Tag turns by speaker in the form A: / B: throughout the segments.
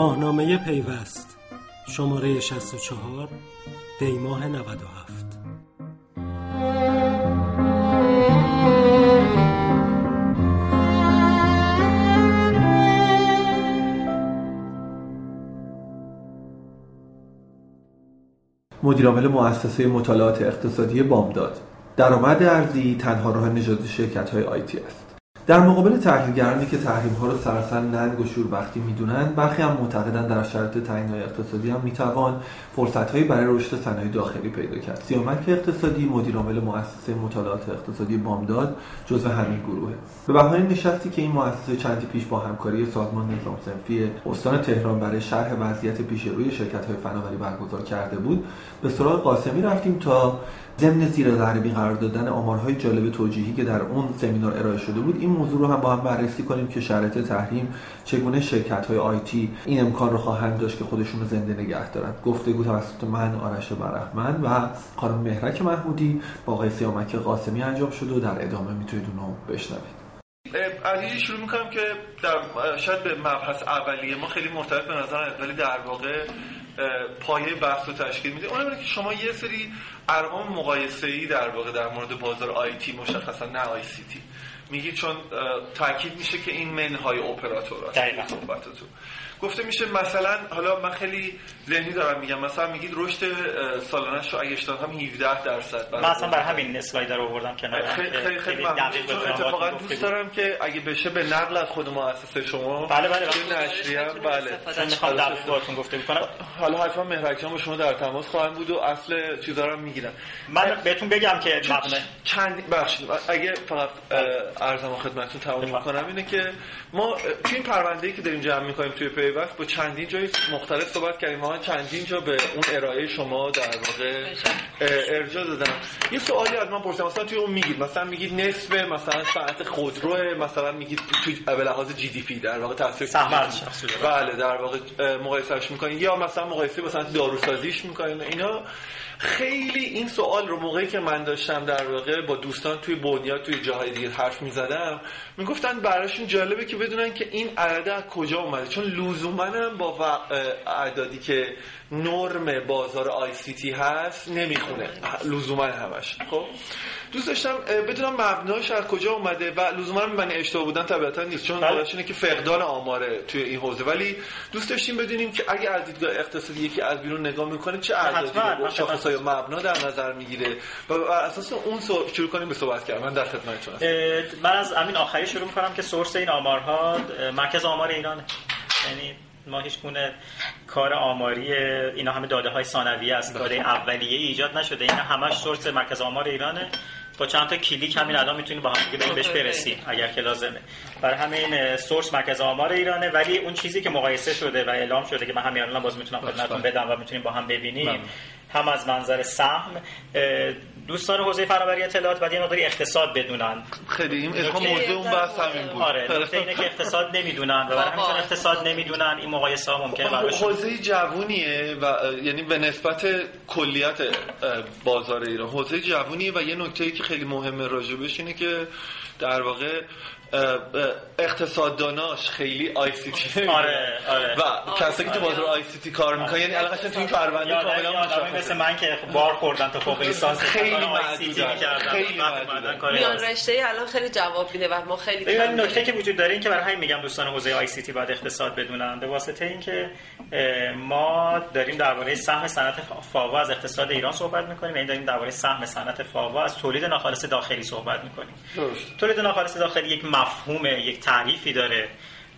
A: ماهنامه پیوست. شماره 64 دیماه 97
B: مدیرعامل مؤسسه مطالعات اقتصادی بامداد. درآمد ارزی تنها راه نجات شرکت های آیتی است. در مقابل تحلیلگرانی که تحریم ها رو سراسر ننگ و شوربختی می‌دونن برخی هم معتقدن در شرایط تعیین اقتصادی هم می‌توان فرصت هایی برای رشد صنایع داخلی پیدا کرد. سیامک اقتصادی مدیر عامل مؤسسه مطالعات اقتصادی بامداد جزو همین گروهه. به بهانه نشستی که این مؤسسه چندی پیش با همکاری سازمان نظام صنفی استان تهران برای شرح وضعیت پیش روی شرکت های فناوری برگزار کرده بود به سراغ قاسمی رفتیم تا ضمن زیر ذره قرار دادن آمارهای جالب توجیهی که در اون سمینار ارائه شده بود این موضوع رو هم با هم بررسی کنیم که شرایط تحریم چگونه شرکت های آیتی این امکان رو خواهند داشت که خودشون رو زنده نگه دارن. گفتگو توسط من آرش برحمن و خانم مهرک محمودی با آقای سیامک قاسمی انجام شده و در ادامه می‌تونید اونو بشنوید.
C: از شروع می‌کنم که در شاید به مبحث اولیه. ما خیلی مرتبط به نظر ولی در واقع پایه بحث رو تشکیل میده. اون که شما یه سری ارقام مقایسه ای در واقع در مورد بازار آیتی مشخصا نه آی سی تی میگی چون تاکید میشه که این منهای اپراتور
D: دقیقاً.
C: صحبتتون. گفته میشه مثلا حالا من خیلی ذهنی دارم میگم مثلا میگید رشد سالانش رو اگه اشتباه هم 17 درصد
D: من اصلا بر همین اسلاید رو آوردم کنار
C: خیلی خیلی خیلی چون اتفاقا دوست دارم که اگه بشه به نقل از خود مؤسسه شما
D: بله بله
C: نشریه بله.
D: چون می‌خوام در باهاتون گفته بکنم
C: حالا حتما مهرک با شما در تماس خواهم بود و اصل چیزا رو می‌گیرم.
D: من بهتون بگم که مبنای
C: چند بخشید اگه فقط ارزم خدمتتون تمام کنم اینه که ما توی این پرونده‌ای که داریم جمع می‌کنیم توی پیوست با چندین جای مختلف صحبت کردیم. ما چندین جا به اون ارائه شما در واقع ارجاع دادم یه سوالی از من پرسیدم. مثلا توی اون میگید مثلا میگید نصف مثلا صنعت خودرو مثلا میگید توی به لحاظ جی دی پی در واقع تاثیر بله در واقع مقایسهش می‌کنین یا مثلا مقایسه مثلا داروسازیش می‌کنین اینا خیلی این سوال رو موقعی که من داشتم در واقع با دوستان توی بنیاد توی جاهای دیگه حرف می‌زدم می‌گفتن براشون جالبه که بدونن که این عدد از کجا اومده. چون لزوما با اعدادی که نرم بازار آی سی تی هست نمی‌خونه. لزوما همش. خب؟ دوست داشتم بدونم مبناش از کجا اومده و لزوما من اشتباه بودن طبیعتا نیست چون
D: بله.
C: اینه که فقدان آماره توی این حوزه. ولی دوست داشتیم بدونیم که اگه از دیدگاه اقتصادی یکی از بیرون نگاه می‌کنه چه اعدادی رو شاخصهای مبنا در نظر می‌گیره. و اساس اون شروع کنیم به صحبت کردن. من در خدمتتون هستم.
D: من از همین آخری شروع می‌کنم که سورس این آمارها مرکز آمار ایران یعنی ما هیچ گونه کار آماری اینا همه داده های ثانویه است داده اولیه ایجاد نشده. اینا همش سورس مرکز آمار ایرانه. با چند تا کلیک همین الان می‌تونیم با هم دیگه بهش برسیم اگر که لازمه برای همین سورس مرکز آمار ایرانه. ولی اون چیزی که مقایسه شده و اعلام شده که من همین الان باز می‌تونم خدمتتون بدم و می‌تونیم با هم ببینیم هم از منظر سهم دوستان حوزه فناوری اطلاعات باید یه مقداری اقتصاد بدونن.
C: خیلی این اسم موضوع اون بحث همین بود.
D: آره نکته اینه که اقتصاد نمی‌دونن و برای همین اقتصاد نمی‌دونن این مقایسه ها ممکنه براشون
C: حوزه جوونیه و یعنی به نسبت کلیت بازار ایران حوزه جوونیه و یه نکته که خیلی مهمه راجبش اینه که در واقع اقتصادداناش خیلی ICT
D: آره آره.
C: و کسایی که تو بازار آی سی تی کار می‌کنن یعنی الان تو این پرونده کاملا
D: مشخصه. مثل من که بار خوردن تا فوق لیسانس
C: خیلی معدودن خیلی معدودن.
E: میان رشته الان خیلی جواب میده و ما خیلی
D: ببین نکته که وجود داره این که برای همین میگم دوستان حوزه ICT بعد اقتصاد بدونن به واسطه اینکه ما داریم درباره سهم صنعت فاوا از اقتصاد ایران صحبت می‌کنیم یعنی داریم درباره سهم صنعت فاوا از تولید ناخالص داخلی صحبت می‌کنیم. تولید ناخالص داخلی یک مفهوم یک تعریفی داره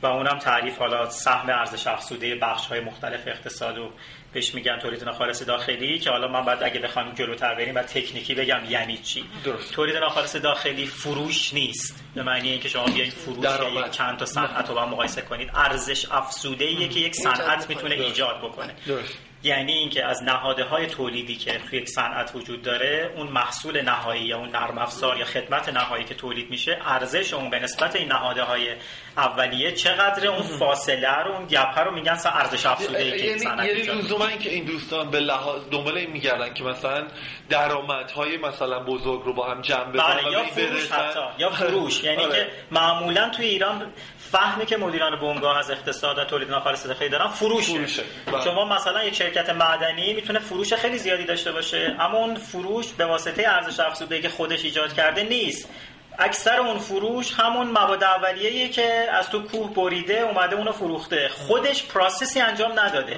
D: و اونم تعریف حالا سهم ارزش افزوده بخش های مختلف اقتصاد و بهش میگن تولید ناخالص داخلی که حالا من بعد اگه بخوام جلوتر بریم بعد تکنیکی بگم یعنی چی؟
C: درست.
D: تولید ناخالص داخلی فروش نیست. به معنی اینکه شما بیاین فروش یک چند تا صنعت رو با مقایسه کنید. ارزش افزوده که یک صنعت می‌تونه ایجاد بکنه.
C: درست.
D: یعنی اینکه از نهاده های تولیدی که توی یک صنعت وجود داره اون محصول نهایی یا اون نرم افزار یا خدمت نهایی که تولید میشه ارزش اون به نسبت این نهاده های اولیه چقدر اون فاصله رو اون گپ رو میگن ارزش افزوده ای که
C: یعنی یعنی لزوما که این دوستان به لحاظ دنبال این میگردن که مثلا درآمدهای مثلا بزرگ رو با هم جمع بزنن
D: بله یا فروش حتی یا فروش. یعنی
C: آره.
D: که معمولا توی ایران فهمی که مدیران بنگاه از اقتصاد و تولید ناخالص خیلی دارن فروشه,
C: فروشه. بله.
D: شما مثلا یک شرکت معدنی می‌تونه فروش خیلی زیادی داشته باشه اما اون فروش به واسطه ارزش افزوده که خودش ایجاد کرده نیست. اکثر اون فروش همون مواد اولیه‌ایه که از تو کوه بریده اومده اونو فروخته. خودش پروسسی انجام نداده.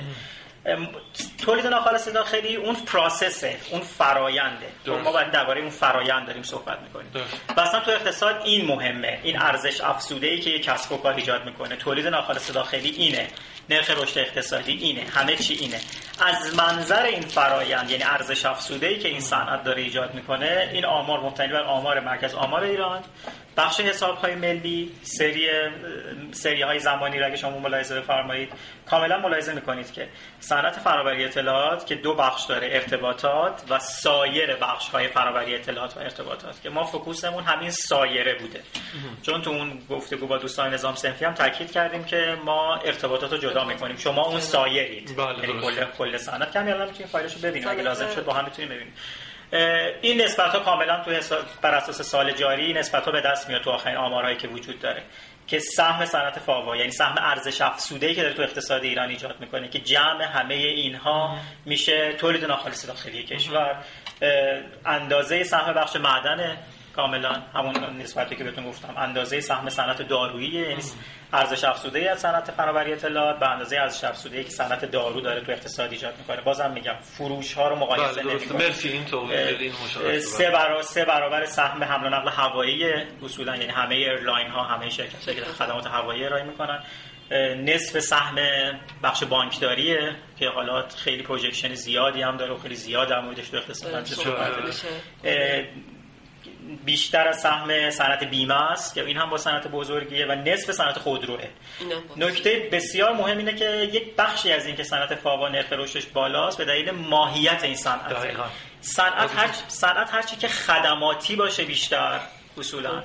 D: تولید ناخالص داخلی اون پروسسه اون فراینده
C: درست.
D: ما باید درباره اون فرایند داریم صحبت می‌کنیم. و اصلا تو اقتصاد این مهمه. این ارزش افزوده ای که یک کسب و کار ایجاد می‌کنه. تولید ناخالص داخلی اینه. نرخ رشد اقتصادی اینه همه چی اینه. از منظر این فرایند یعنی ارزش افزوده ای که این صنعت داره ایجاد می‌کنه این آمار مبتنی بر آمار مرکز آمار ایران. بخش حساب های ملی سری سری های زمانی را اگه شما ملاحظه بفرمایید کاملا ملاحظه می‌کنید که صنعت فرآوری اطلاعات که دو بخش داره ارتباطات و سایر بخش های فرآوری اطلاعات و ارتباطات که ما فوکوسمون همین سایره بوده. چون تو اون گفتگو با دوستان نظام صنفی هم تاکید کردیم که ما ارتباطات رو جدا می‌کنیم. شما اون سایرید
C: بله،
D: یعنی. کل کل که همین الان می‌تونید فایلشو ببینید اگه. لازم شد با هم می‌تونید ببینید اه، این نسبت ها کاملا تو بر اساس سال جاری نسبت ها به دست میاد تو آخرین آمارهایی که وجود داره. که سهم صنعت فاوا یعنی سهم ارزش افزوده که داره تو اقتصاد ایران ایجاد می‌کنه که جمع همه اینها میشه تولید ناخالص داخلی کشور. اندازه سهم بخش معدن کاملا همون نسبتی که بهتون گفتم. اندازه سهم صنعت دارویی یعنی ارزش افزوده ای از صنعت فرآوری اطلاعات به اندازه ارزش افزوده ای که صنعت دارو داره تو اقتصاد ایجاد می‌کنه. بازم میگم فروش ها رو مقایسه
C: بله
D: نمی‌کنیم.
C: مرسی این توضیح
D: سه برابر سه برابر سهم حمل و نقل هوایی اصولا یعنی همه airline ها همه شرکت که خدمات هوایی ارائه می‌کنن. نصف سهم بخش بانکداریه که حالا خیلی projection زیادی هم داره و خیلی زیاد در موردش تو اقتصاد هم صحبت
E: میشه.
D: اه، بیشتر از سهم صنعت بیمه است. که این هم با صنعت بزرگیه و نصف صنعت خودروه. نکته بسیار مهم اینه که یک بخشی از این که صنعت فاوا نرخ رشدش بالاست به دلیل ماهیت این صنعت. صنعت هر صنعت هر چی که خدماتی باشه بیشتر اصولا.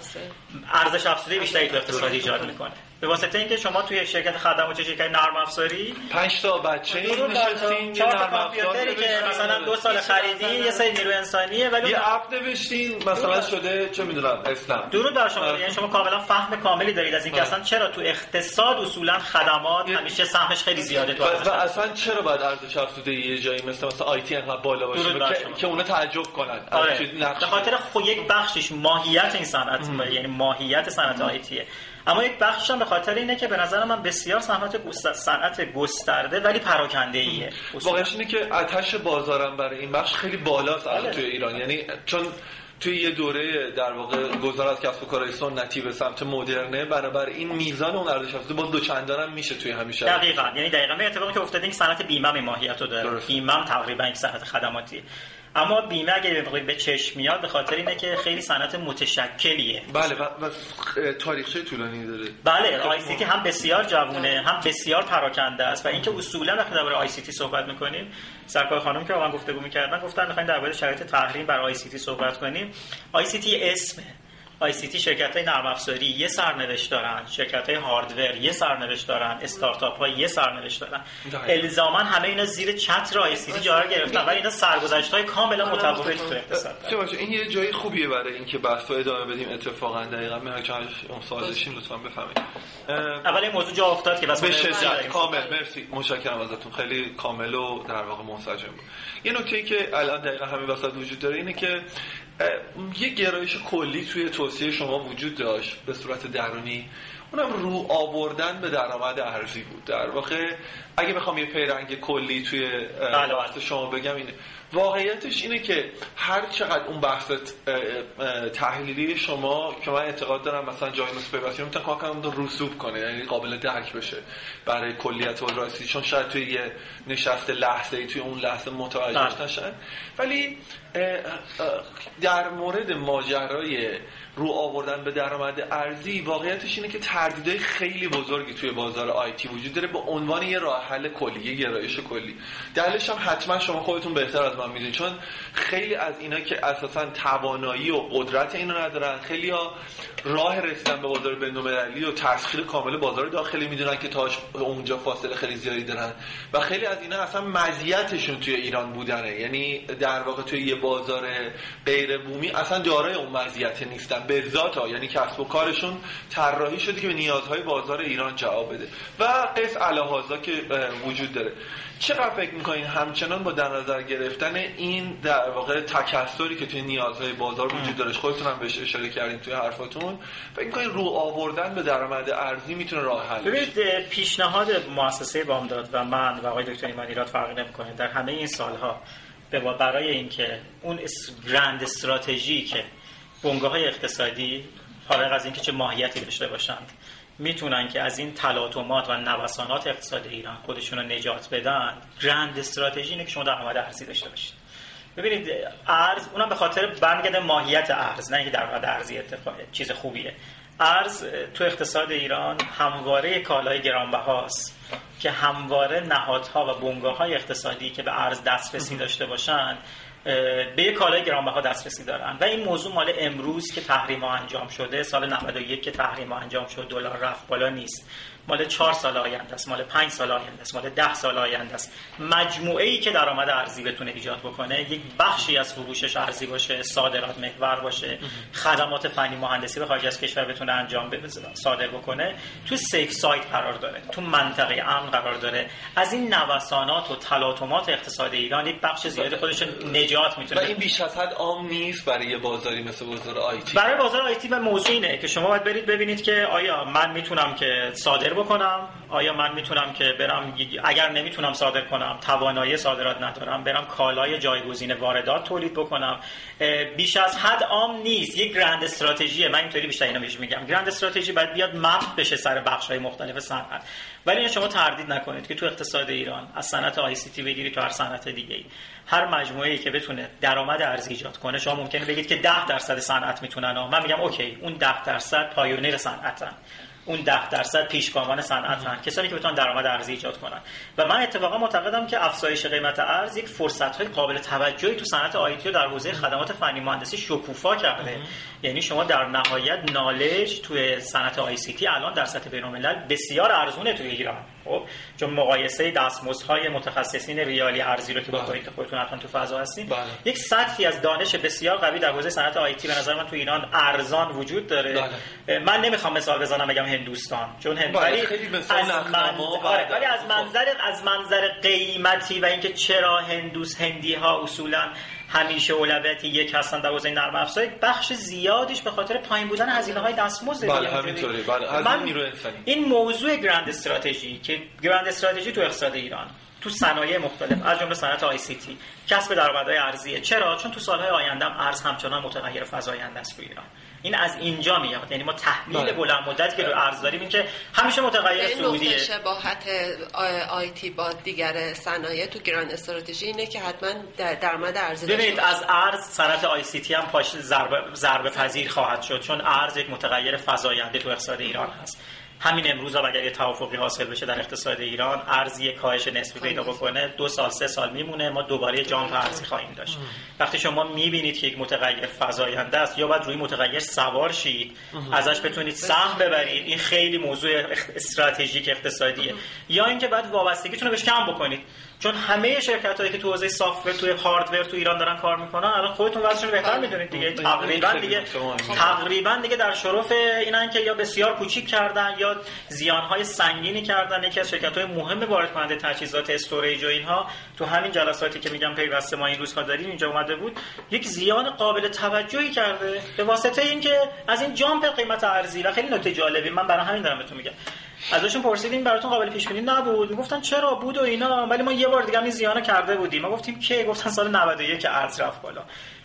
D: ارزش افزوده بیشتری تو اقتصاد ایجاد می‌کنه. به واسطه اینکه شما توی شرکت خدمات چه شرکت نرم افزاری
C: پنج تا بچه. نشستین یه نرم افزار
D: کامپیوتری که. مثلا دو سال خریدی یه سری نیرو انسانیه ولی
C: یه اپ نوشتین مثلا شده چه می‌دونم اسلام
D: درود بر شما. یعنی شما کاملا فهم کاملی دارید از اینکه. اصلا چرا تو اقتصاد اصولا خدمات همیشه سهمش خیلی زیاده تو
C: و, اصلا چرا باید ارزش افزوده یه جایی مثل مثلا آیتی انقدر بالا باشه که, اونا تعجب کنن
D: آره. به خاطر خود یک بخشش ماهیت این صنعت یعنی ماهیت صنعت آیتیه اما یک بخشش هم به خاطر اینه که به نظر من بسیار صنعت صنعت گسترده ولی پراکنده ایه
C: واقعش اینه که آتش بازارم برای این بخش خیلی بالاست الان
D: بله.
C: توی ایران. یعنی چون توی یه دوره در واقع گذار از کسب و کارهای سنتی به سمت مدرنه برابر این میزان اون ارزش افزوده باز دوچندان هم میشه توی همیشه.
D: دقیقا. یعنی دقیقا به اتفاقی که افتاده این صنعت بیمه هم این ماهیت رو داره. بیمه تقریبا یک صنعت خدماتیه اما بیمه اگه به چشم میاد به خاطر اینه که خیلی صنعت متشکلیه.
C: بله و, و تاریخچه طولانی داره.
D: بله ICT هم بسیار جوونه هم بسیار پراکنده است و اینکه اصولا وقتی درباره ICT صحبت می‌کنیم سرکار خانم که با من گفتگو می‌کردن گفتن می‌خوایم درباره شرایط تحریم بر ICT صحبت کنیم. آی سی تی اسمه آی سی تی شرکت های نرم افزاری یه سرنوشت دارن شرکت های hardware یه سرنوشت دارن استارتاپ ها یه سرنوشت دارن. الزاما همه اینا زیر چتر آی سی تی جا گرفتن ولی اینا سرگذشت های کاملا متفاوتی تو اقتصاد.
C: جان، این یه جایی خوبیه برای اینکه بحث رو ادامه بدیم اتفاقا. دقیقا مهر چون اون سوال داشتیم لطفا بفهمید
D: اول این موضوع جا افتاد که بس
C: به
D: ما
C: شدت.
D: داریم.
C: کامل. مرسی. متشکرم ازتون. خیلی کامل و در واقع منسجم بود. یه نکته ای که الان دقیقا همین وسط وجود داره اینه که یه گرایش کلی توی توصیه شما وجود داشت به صورت درونی؟ اونم رو آوردن به درآمد ارزی بود در واقع اگه بخوام یه پیرنگ کلی توی اه،
D: بله.
C: بحث شما بگم اینه واقعیتش اینه که هر چقدر اون بحث تحلیلی شما که من اعتقاد دارم مثلا جای نصف پیوستی می‌تونه کمک کنه رسوب کنه یعنی قابل درک بشه برای کلیت و راستی چون شاید توی یه نشست لحظه ای توی اون لحظه متوجهش
D: بله.
C: نشن ولی در مورد ماجرای رو آوردن به درآمد ارزی واقعیتش اینه که تردیدهای خیلی بزرگی توی بازار آیتی وجود داره به عنوان یه راه حل کلی یه گرایش کلی. دلیلش هم حتما شما خودتون بهتر از من می‌دونید چون خیلی از اینا که اساسا توانایی و قدرت اینو ندارن خیلی ها راه رسیدن به بازار بین‌المللی و تسخیر کامل بازار داخلی می‌دونن که تاش اونجا فاصله خیلی زیادی دارن. و خیلی از اینا اصلا مزیتشون توی ایران بودنه. یعنی در واقع توی یه بازار غیر بومی اصلا دارای اون مزیت نیستن. به ذات ها یعنی کسب و کارشون طراحی شده که به نیازهای بازار ایران جواب بده. و قص الهازا که وجود داره. چقدر فکر می‌کنین همچنان با در نظر گرفتن این در واقع تکثری که توی نیازهای بازار وجود داره خودتون هم بهش اشاره کردین توی حرفاتون فکر می‌کنین رو آوردن به درآمد ارزی می‌تونه راه حل
D: ببینید پیشنهاد مؤسسه بامداد و من و آقای دکتر ایمان ایراد فرقی نمی‌کنه. در همه این سالها به برای اینکه اون گرند استراتژی که بنگاه های اقتصادی فارغ از اینکه چه ماهیتی داشته باشند می‌تونن که از این تلاطمات و نوسانات اقتصاد ایران خودشون رو نجات بدن گرند استراتژی اینه که شما درآمد ارزی داشته باشید. ببینید ارز اونم به خاطر برمیگرده ماهیت ارز نه اینکه درآمد ارزی اتفاق چیز خوبیه. ارز تو اقتصاد ایران همواره کالای گرانبهاست که همواره نهادها و بنگاه های اقتصادی که به ارز دسترسی داشته باشند به یک کالای گرانبها دسترسی دارن. و این موضوع مال امروز که تحریم انجام شده سال 91 که تحریم انجام شد دلار رفت بالا نیست. مال چهار سال آینده است مال پنج سال آینده است مال ده سال آینده است. مجموعه ای که درآمد ارزی بتونه ایجاد بکنه یک بخشی از فروشش ارزی باشه صادرات محور باشه خدمات فنی مهندسی به خارج از کشور بتونه انجام بده صادر بکنه. تو سیف سایت قرار داره تو منطقه امن قرار داره. از این نوسانات و تلاطمات اقتصاد ایران یک بخش زیادی خودش نجات می‌تونه.
C: و این بیش از حد عام نیست برای یه بازاری مثل بازار آیتی
D: برای بازار آیتی و موضوع اینه که شما باید برید ببینید که آیا من می‌تونم که صادر بکنم؟ آیا من می‌تونم که برم اگر نمی‌تونم صادر کنم توانایی صادرات ندارم برم کالای جایگزین واردات تولید بکنم؟ بیش از حد عام نیست. یک grand strategy من اینطوری بیشتر اینو بهش میگم. grand strategy باید بیاد map بشه سر بخش های مختلف صنعت. ولی شما تردید نکنید که تو اقتصاد ایران از صنعت ICT بگیرید تو هر صنعت دیگه ای هر مجموعه ای که بتونه درآمد ارزی ایجاد کنه شما ممکنه بگید که 10 درصد صنعت می‌تونن من میگم okay اون 10 درصد pioneer صنعتن. اون 10 درصد پیشگامان صنعت کسانی که بتونن درآمد ارزی ایجاد کنن. و من اتفاقا معتقدم که افزایش قیمت ارز یک فرصت های قابل توجهی تو صنعت IT در حوزه خدمات فنی مهندسی شکوفا کرده. یعنی شما در نهایت نالج توی صنعت آی سی تی الان در سطح بین‌الملل بسیار ارزونه توی ایران خب چون مقایسه دستمزدهای متخصصین ریالی ارزی رو که با که خودتون حتما تو فضا هستین
C: بله.
D: یک سطحی از دانش بسیار قوی در حوزه صنعت آیتی به نظر من تو ایران ارزان وجود داره
C: بله.
D: من نمی‌خوام مثال بزنم بگم هندوستان چون هند
C: بله،
D: ولی از من... آره، ولی از. منظر از منظر قیمتی و اینکه چرا هندوس هندی ها اصولا همیشه اولویت یک هستن در حوزه نرم افزار بخش زیادیش به خاطر پایین بودن هزینه های دستمزد
C: بله همینطوری. بله
D: من
C: این نیرو انسانی.
D: این موضوع گرند استراتژی که گرند استراتژی تو اقتصاد ایران تو صنایع مختلف از جمله صنعت آی سی تی کسب درآمدهای ارزیه. چرا؟ چون تو سالهای آینده هم ارز همچنان متغیر فزاینده است تو ایران. این از اینجا میاد. یعنی ما تحلیل
C: بله.
D: بلند مدت که رو ارز داریم این که همیشه متغیر سعودیه
E: شباهت آیتی با دیگر صنایع تو گران استراتژی اینه که حتما در درآمد ارزی داشته
D: ببینید از ارز صنعت آی سی تی هم پاش ضربه ضربه پذیر خواهد شد چون ارز یک متغیر فزاینده تو اقتصاد ایران هست. همین امروز هم اگر یه توافقی حاصل بشه در اقتصاد ایران ارزی یک کاهش نسبی پیدا بکنه دو سال سه سال میمونه ما دوباره جامپ ارزی خواهیم داشت. وقتی شما می‌بینید که یک متغیر فزاینده است یا باید روی متغیر سوار شید ازش بتونید سهم ببرید این خیلی موضوع استراتژیک اقتصادیه. یا اینکه باید وابستگیتون رو بهش کم بکنید. چون همه شرکت هایی که تو حوزه software توی hardware تو ایران دارن کار می‌کنن الان خودتون وضعشون بهتر می‌دونید دیگه. تقریبا دیگه تقریبا دیگه در شرف اینن که یا بسیار کوچیک کردن یا زیان های سنگینی کردن. یکی از شرکت های مهم وارد کننده تجهیزات storage و اینها تو همین جلساتی که میگم پیوسته ما این روزها داریم اینجا اومده بود یک زیان قابل توجهی کرده به واسطه اینکه از این جامپ قیمت ارزی و خیلی نکته جالبی من برای همین دارم بهتون میگم. ازشون پرسیدیم براتون قابل پیش بینی نبود. می‌گفتن چرا بود و اینا. ولی ما یه بار دیگه این زیانو کرده بودیم. ما گفتیم که؟ گفتن سال 91 که ارز رفت بالا.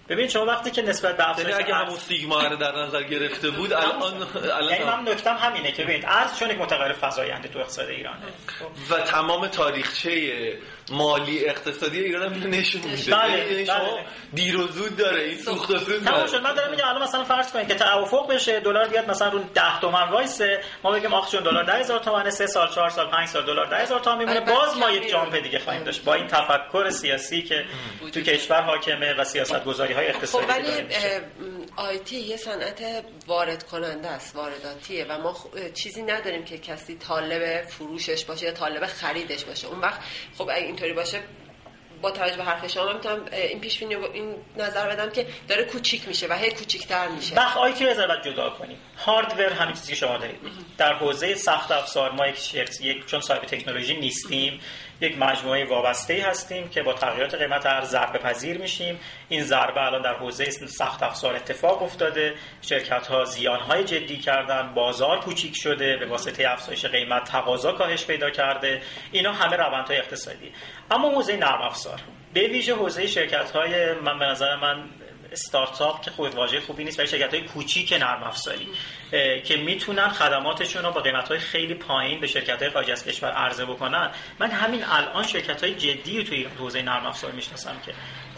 D: ببین شما وقتی که نسبت به
C: یعنی اگه همون سیگما رو در نظر گرفته بود الان
D: یعنی من نکتم همینه که ببینید ارز چون یک متغیر فزاینده تو اقتصاد ایرانه.
C: و تمام تاریخچه مالی اقتصادی ایران هم نشون میده.
D: بله،
C: یعنی
D: بله.
C: شما دیر و زود داره این سوخت و سوز
D: تمام
C: داره.
D: شد. من دارم میگم الان مثلا فرض کنید که توافق بشه دلار بیاد مثلا رو 10 تومن وایسه ما بگیم آخ چون دلار 10000 تومن 3 سال 4 سال 5 سال دلار 10000 تومن میمونه.
E: آره،
D: باز ما یک جامپ دیگه خواهیم داشت. با این تفکر سیاسی که تو کشور حاکمه و سیاست گذاری های
E: خب
D: اقتصادی که
E: ولی. آیتی یه صنعت وارد کننده است وارداتیه و ما چیزی نداریم که کسی طالب فروشش باشه یا طالب خریدش باشه اون وقت خب اگه اینطوری باشه با توجه به حرف شما می‌تونم این پیش بینی این نظر بدم که داره کوچیک میشه و هی کوچیک‌تر میشه
D: بخش آیتی رو باید جدا کنیم هاردور همین چیزی که شما دارید. در حوزه سخت افزار ما یک شرکت یک چون صاحب تکنولوژی نیستیم یک مجموعه وابسته هستیم که با تغییرات قیمت ارز ضربه پذیر میشیم. این ضربه الان در حوزه سخت افزار اتفاق افتاده. شرکت ها زیان های جدی کردن بازار کوچیک شده به واسطه افزایش قیمت تقاضا کاهش پیدا کرده. اینا همه روندهای اقتصادی. اما حوزه نرم افزار. به ویژه حوزه شرکت های من به نظر من استارتاپ که خود واژه خوبی نیست ولی شرکت های کوچیک نرم افزاری که می‌تونن خدماتشون رو با قیمت های خیلی پایین به شرکت های خارج از کشور عرضه بکنن. من همین الان شرکت های جدی توی حوزه نرم افزار می‌شناسم که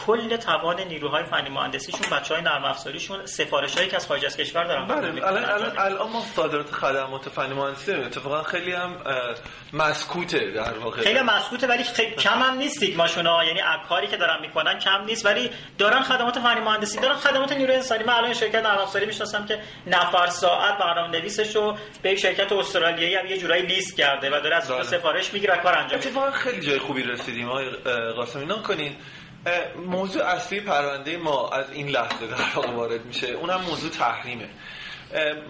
D: کل توان نیروهای فنی مهندسیشون بچه های نرم افزاریشون سفارش هایی که از خارج از کشور دارن
C: بله. الان الان الان ما صادرات خدمات فنی مهندسی. اتفاقا خیلی هم مسکوته در واقع
D: خیلی مسکوته ولی خیلی کم هم نیست سیگماشونا یعنی کاری که دارن می‌کنن کم نیست ولی دارن خدمات فنی مهندسی دارن خدمات نیروی انسانی من الان شرکت نرم افزاری می‌شناسم که نفر ساعت برنامه نویسش رو به یک شرکت استرالیایی هم یه جورایی لیست کرده و داره از
C: بله.
D: سفارش می‌گیره و کار انجام میده
C: اتفاقا خیلی جای خوبی رسیدیم آقای اه، قاسمی نام کنین موضوع اصلی پرونده ما از این لحظه در وارد میشه. اونم موضوع تحریمه.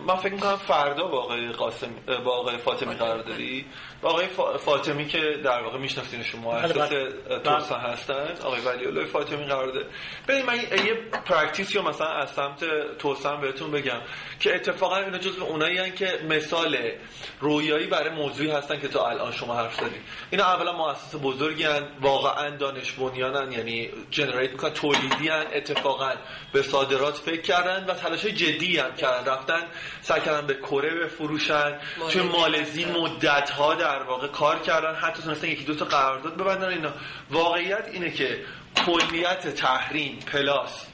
C: من فکر می‌کنم فردا با آقای قاسم با آقای فاطمی قرار داری؟ با آقای فا- فاطمی که در واقع میشناسینشون مؤسس
D: بله.
C: اه، توسعه هستن. آقای ولی الله فاطمی قرار داره ببین من یه practice ی رو مثلا از سمت توسعه بهتون بگم که اتفاقا اینا جزو اونایی هن که مثال رویایی برای موضوعی هستن که تا الان شما حرف زدید اینا اولا مؤسسه بزرگی هن واقعا دانش بنیانن یعنی generate می‌کنن تولیدی هن اتفاقا به صادرات فکر کردن و تلاش جدی هم کردن. رفتن سعی کردن به کره بفروشن توی مالزی مدت ها در واقع کار کردن حتی تونستن یکی دو تا قرارداد ببندن اینا. واقعیت اینه که کلیت تحریم پلاس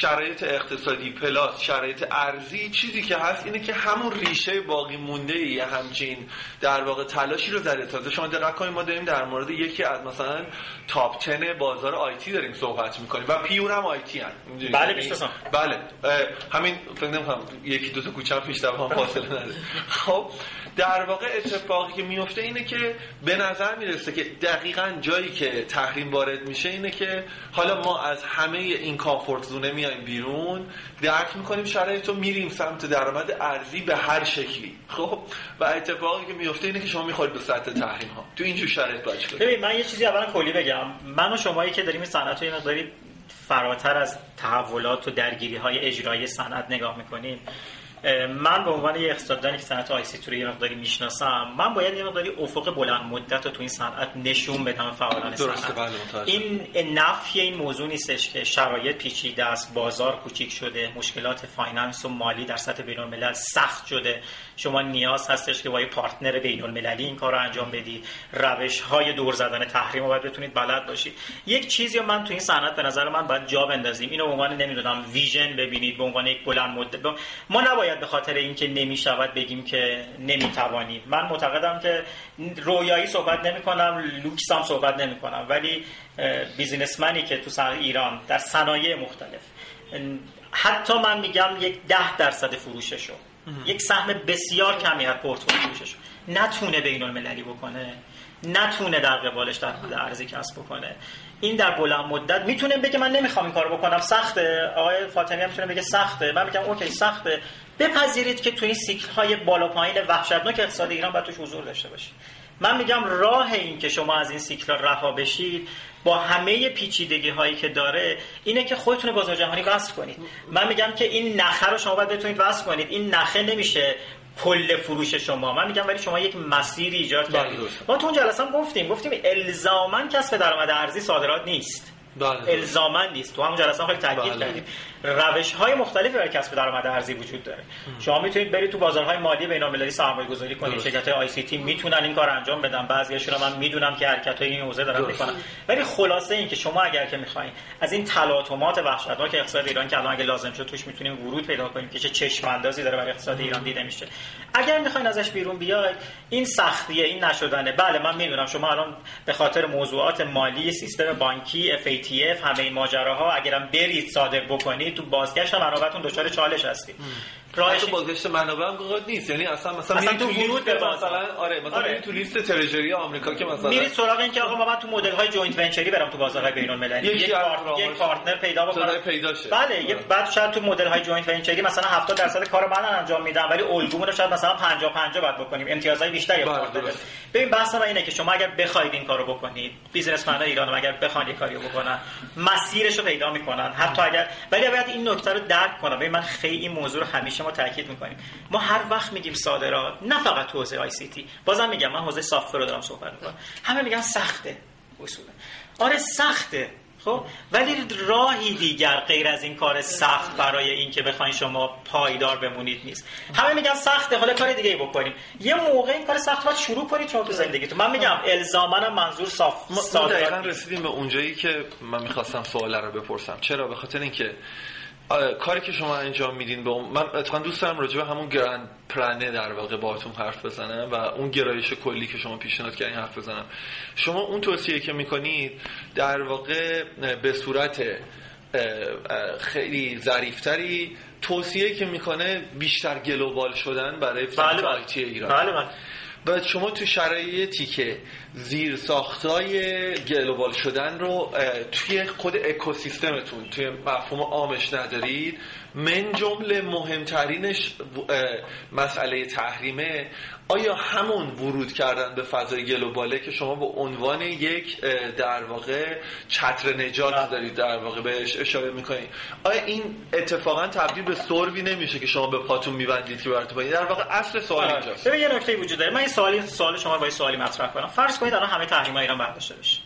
C: شرایط اقتصادی پلاس شرایط ارزی چیزی که هست اینه که همون ریشه باقی مونده یه همچین در واقع تلاشی رو زده. تازه شما دقت کنید ما داریم در مورد یکی از مثلا تاپ 10 بازار آیتی داریم صحبت می‌کنیم و پیور هم آیتی هم
D: بله، می‌شناسم.
C: بله. اه، همین فکر نمی‌کنم یکی دو تا کوچه پیش هم فاصله نداره. خب در واقع اتفاقی که میفته اینه که به نظر می‌رسه که دقیقا جایی که تحریم وارد میشه اینه که حالا ما از همه این کامفورت زونه میایم بیرون درک می‌کنیم شرایط رو میریم سمت درآمد ارزی به هر شکلی. خب؟ و اتفاقی که میفته اینه که شما می‌خورید به سطح تحریم ها. تو اینجور شرایط کنید؟
D: ببین من یه چیزی اولا کلی بگم. من و شمایی که داریم این صنعت رو مقداری فراتر از تحولات و درگیری های اجرایی صنعت نگاه می‌کنیم من به عنوان یه اقتصاددانی که صنعت IC رو یه مقداری می‌شناسم من باید یه مقداری افق بلند مدت رو تو این صنعت نشون بدم فعالان صنعت.
C: بله،.
D: این نفی این موضوع نیستش که شرایط پیچیده است بازار کوچیک شده مشکلات finance و مالی در سطح بین الملل سخت شده. شما نیاز هستش که با یه partner بین المللی این کار رو انجام بدی. روش های دور زدن تحریم رو باید بتونید بلد باشید. یک چیزی من تو این صنعت به نظر من باید جا بندازیم. اینو به عنوان نمی‌دونم vision ببینید به عنوان یک بلند مدت. ما نباید به خاطر اینکه نمی‌شود بگیم که نمی‌توانیم. من معتقدم که رویایی صحبت نمی کنم لوکس هم صحبت نمی کنم ولی businessman ی که تو سر ایران در صنایع مختلف. حتی من میگم یک ده درصد فروششو. یک سهم بسیار کمی از پورتفولیو فروششو. نتونه بین المللی بکنه. نتونه در قبالش در حد ارزی کسب بکنه. این در بلند مدت می‌تونه بگه من نمی‌خوام این کارو بکنم. سخته. آقای فاطمی هم می‌تونه بگه سخته. من میگم اوکی سخته. بپذیرید که تو این سیکل های بالا پایین وحشتناک اقتصاد ایران باید توش حضور داشته باشید. من میگم راه این که شما از این سیکل رها بشید با همه پیچیدگی هایی که داره اینه که خودتون بازار جهانی وصل کنید. من میگم که این نخه رو شما باید بتونید وصل کنید. این نخه نمیشه کل فروش شما. من میگم ولی شما یک مسیری ایجاد
C: بله،
D: کردید. ما تو اون جلسه هم گفتیم گفتیم الزاما کسب درآمد ارزی صادرات نیست.
C: بله.
D: الزاما نیست. تو همون جلسه هم خیلی تاکید
C: بله.
D: کردیم. روش های مختلفی برای کسب درآمد ارزی وجود داره. شما می‌تونید برید تو بازارهای مالی بین‌المللی سرمایه گذاری کنید. شرکت های آی سی تی می‌تونن این کار انجام بدن. بعضیاشون من می‌دونم که حرکت های این حوزه دارن. می‌کنن. ولی خلاصه این که شما اگر که می‌خواین از این تلاطمات وحشتناک اقتصاد ایران که الان اگه لازم شد توش می‌تونیم ورود پیدا کنیم که چه چشم اندازی داره برای اقتصاد ایران دیده میشه. اگر می‌خواین ازش بیرون بیاید این سختیه این نشدنه. بله من می‌دونم شما الان به خاطر موضوعات مالی سیستم بانکی FATF همه این ماجراها اگرم برید صادر بکنید تو بازگشت منابعتون دچار چالش هستید راهش
C: حتی بازگشت منابع هم قاعد نیست یعنی اصلا مثلا
D: اصلا
C: میری
D: تو ورود به.
C: مثلا آره مثلا
D: آره.
C: میری تو لیست treasury آمریکا که مثلا
D: میرید سراغ این که آقا من تو مدل های joint venture ی برم تو بازارهای بین المللی یک. یک partner پیدا بکنم
C: پیدا شه.
D: بله یک بعد شاید تو مدل های joint venture ی مثلا 70 درصد کار من انجام میدم ولی الگومون رو شاید مثلا 50 50 بعد بکنیم امتیازهای بیشتری
C: بله،.
D: ببین بحث من اینه که شما اگر بخواید این کارو بکنید بیزنسمن ایران اگر بخوان یه کاریو بکنن مسیرش رو پیدا می‌کنن حتی اگر ولی باید این نکته رو درک کنم ببین من خیلی این موضوع رو همیشه ما تاکید می‌کنیم. ما هر وقت میگیم صادرات نه فقط تو حوزه آی سی تی. بازم میگم من حوزه سافت رو دارم صحبت می‌کنم. همه میگن سخته اصولا. آره سخته خب؟ ولی راهی دیگر غیر از این کار سخت برای اینکه بخواین شما پایدار بمونید نیست. همه میگن سخته حالا کار دیگه ای بکنیم. یه موقع این کار سخت باید شروع کنید شما تو زندگیتون. من میگم الزاما منظور صاف
C: ما, دقیقا. رسیدیم به اونجایی که من می‌خواستم سوال رو بپرسم. چرا؟ به خاطر اینکه کاری که شما انجام میدین به من اتفاقا دوست دارم راجع به همون گرند پلنه در واقع باهاتون حرف بزنم و اون گرایش کلی که شما پیشنهاد کردین حرف بزنم. شما اون توصیه که می‌کنید در واقع به صورت خیلی ظریفتری توصیه که می‌کنه بیشتر گلوبال شدن برای
D: بله بله.
C: آیتی ایران.
D: بله بله.
C: و شما تو شرایطی که زیر ساختای گلوبال شدن رو توی خود اکوسیستمتون توی مفهوم عامش ندارید؟ من جمله مهمترینش مسئله تحریمه. آیا همون ورود کردن به فضای گلوباله که شما به عنوان یک در واقع چتر نجات
D: بله.
C: دارید در واقع بهش اشاره می‌کنید؟ آیا این اتفاقا تبدیل به سروی نمیشه که شما به پاتون میبندید که براتون در واقع اصل سوال اینجاست.
D: ببین یه نکته وجود داره. من این سوالی سوال شما رو با سوالی مطرح کنم. فرض کنید الان همه تحریم ایران برداشته بشه.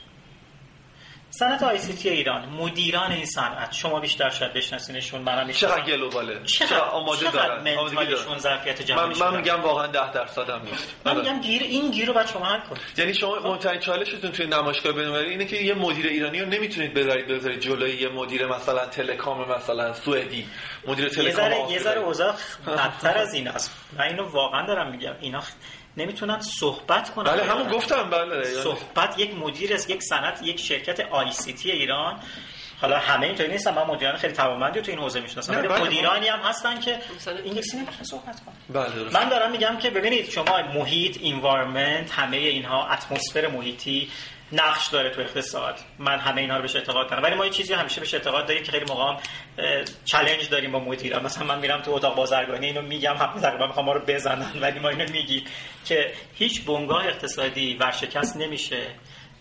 D: صنعت آی سی تی ایران مدیران این صنعت. شما بیشتر شاید بشناسینشون منم
C: چقدر
D: می‌شناسم
C: گلوباله
D: چقدر
C: آماده
D: چقدر
C: دارن؟ آمادگی
D: منتالشون
C: دارن
D: ظرفیت
C: من,
D: جمعی
C: من میگم واقعا ده درصد هم نیست.
D: من
C: آره.
D: میگم گیر این گیر رو شما حل کنید.
C: یعنی شما مهمترین چالشتون توی نمایشگاه بین‌المللی اینه که یه مدیر ایرانی رو نمی‌تونید بذارید بذارید جلوی یه مدیر مثلا تلکام مثلا سوئدی. مدیر
D: یه
C: تلکام
D: ذره یه. ذره اوضاع بدتر از این است من اینو واقعا دارم میگم. اینا نمی‌تونن صحبت کنن.
C: بله همون گفتم بله
D: صحبت یک مدیر از یک صنعت یک شرکت آی سی تی ایران. حالا همه اینطوری نیستن من مدیران خیلی توانمندی رو تو این حوزه می‌شناسم. ولی
C: بله،
D: مدیرانی هم هستن که انگلیسی نمی‌تونن صحبت کنن.
C: بله درست.
D: من دارم میگم که ببینید شما محیط انوایرمنت همه اینها اتمسفر محیطی نقش داره تو اقتصاد. من همه اینها رو بهش اعتقاد دارم. ولی ما یه چیزی همیشه بهش اعتقاد داریم که خیلی موقع چالش داریم با مدیرا مثلا من میرم تو اتاق بازرگانی اینو میگم هم تقریبا می‌خوام ما رو بزنن ولی ما اینو میگیم که هیچ بنگاه اقتصادی ورشکست نمیشه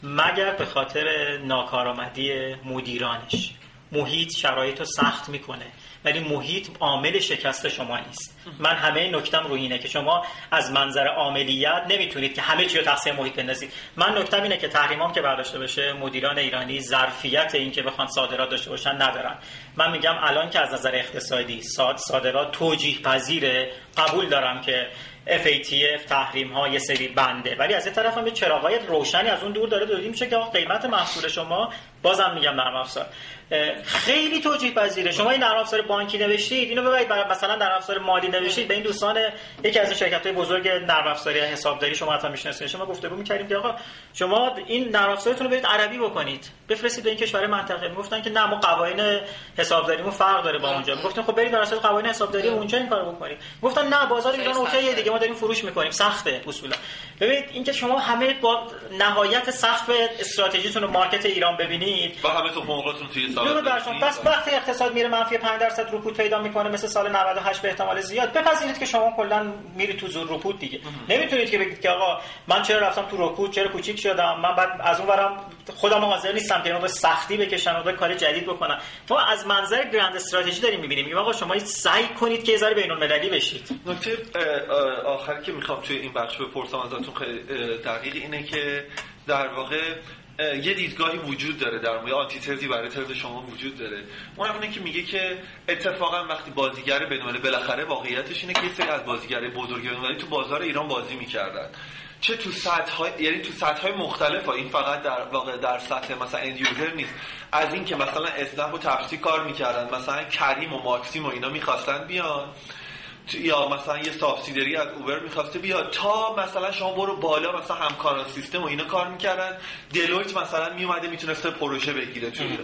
D: مگر به خاطر ناکارآمدی مدیرانش. محیط شرایط رو سخت می‌کنه. ولی محیط عامل شکست شما نیست. من همه نکتم رو اینه که شما از منظر عاملیت نمی‌تونید که همه چی رو تقسیم محیط بندازید. من نکتم اینه که تحریمام که برداشته بشه مدیران ایرانی ظرفیت این که بخوان صادرات داشته باشن ندارن. من میگم الان که از نظر اقتصادی صاد صادرات توجیه پذیره قبول دارم که FATF تحریم ها یه سری بنده. ولی از یه طرف هم یه چراغای روشنی از اون دور داره دودی میشه که قیمت محصول شما بازم میگم نرم افزار. خیلی توجیه پذیره. شما این نرم افزار بانکی نوشتید اینو ببرید برای مثلا نرم افزار مالی نوشتید. به این دوستان یکی از این شرکت های بزرگ نرم افزاری حسابداری شما حتما می‌شناسید. شما گفتگو می‌کردیم که آقا شما این نرم افزارتون رو برید عربی بکنید. بفرستید به این کشور منطقه. می‌گفتن که نه ما قوانین حسابداریمون فرق داره با اونجا. می‌گفتیم خب برید بر اساس قوانین حسابداری اونجا این کارو بکنید. گفتن نه بازار ایران اوکیه
E: سخته.
D: دیگه ما داریم فروش می‌کنیم. سخته اصولا. ببینید اینکه شما همه با نهایت سقف استراتژیتون رو مارکت ایران ببینید
C: و همه تو حقوقتون توی سال
D: پس وقتی اقتصاد میره منفی 5 درصد رکود پیدا می‌کنه مثل سال 98 به احتمال زیاد. بپذیرید که شما کلا میری تو زور رکود دیگه. نمی‌تونید که بگید که آقا من چرا رفتم تو رکود چرا کوچیک شدم؟ من بعد از اون ورم خودم حاضر نیستم که اینو سختی بکشم و کار جدید بکنم. ما از منظر گرند استراتژی داریم می‌بینیم. میگیم آقا شما سعی کنید که ذره بین المللی بشید.
C: نکته آخری که می‌خوام توی این بخش بپرسم ازتون خیلی دقیق اینه که در واقع یه دیدگاهی وجود داره در مورد آنتیتزی برای تز شما وجود داره. اونم اینه که میگه که اتفاقا وقتی بازیگر بنوال بالاخره واقعیتش اینه که یه سری از بازیگر بزرگ تو بازار ایران بازی می‌کردن. چه تو سطح های یعنی تو سطح های مختلف ها. این فقط در واقع در سطح مثلا اند یوزر نیست. از اینکه مثلا اسنپ و تپسی کار می‌کردن مثلا کریم و ماکسیم و اینا می‌خواستن بیان. یا مثلا یه سابسیدری از اوبر می‌خواسته بیاد تا مثلا شما برو بالا مثلا همکاران سیستم و اینا کار می‌کردن. دلویت مثلا میومده می‌تونسته پروژه بگیره توی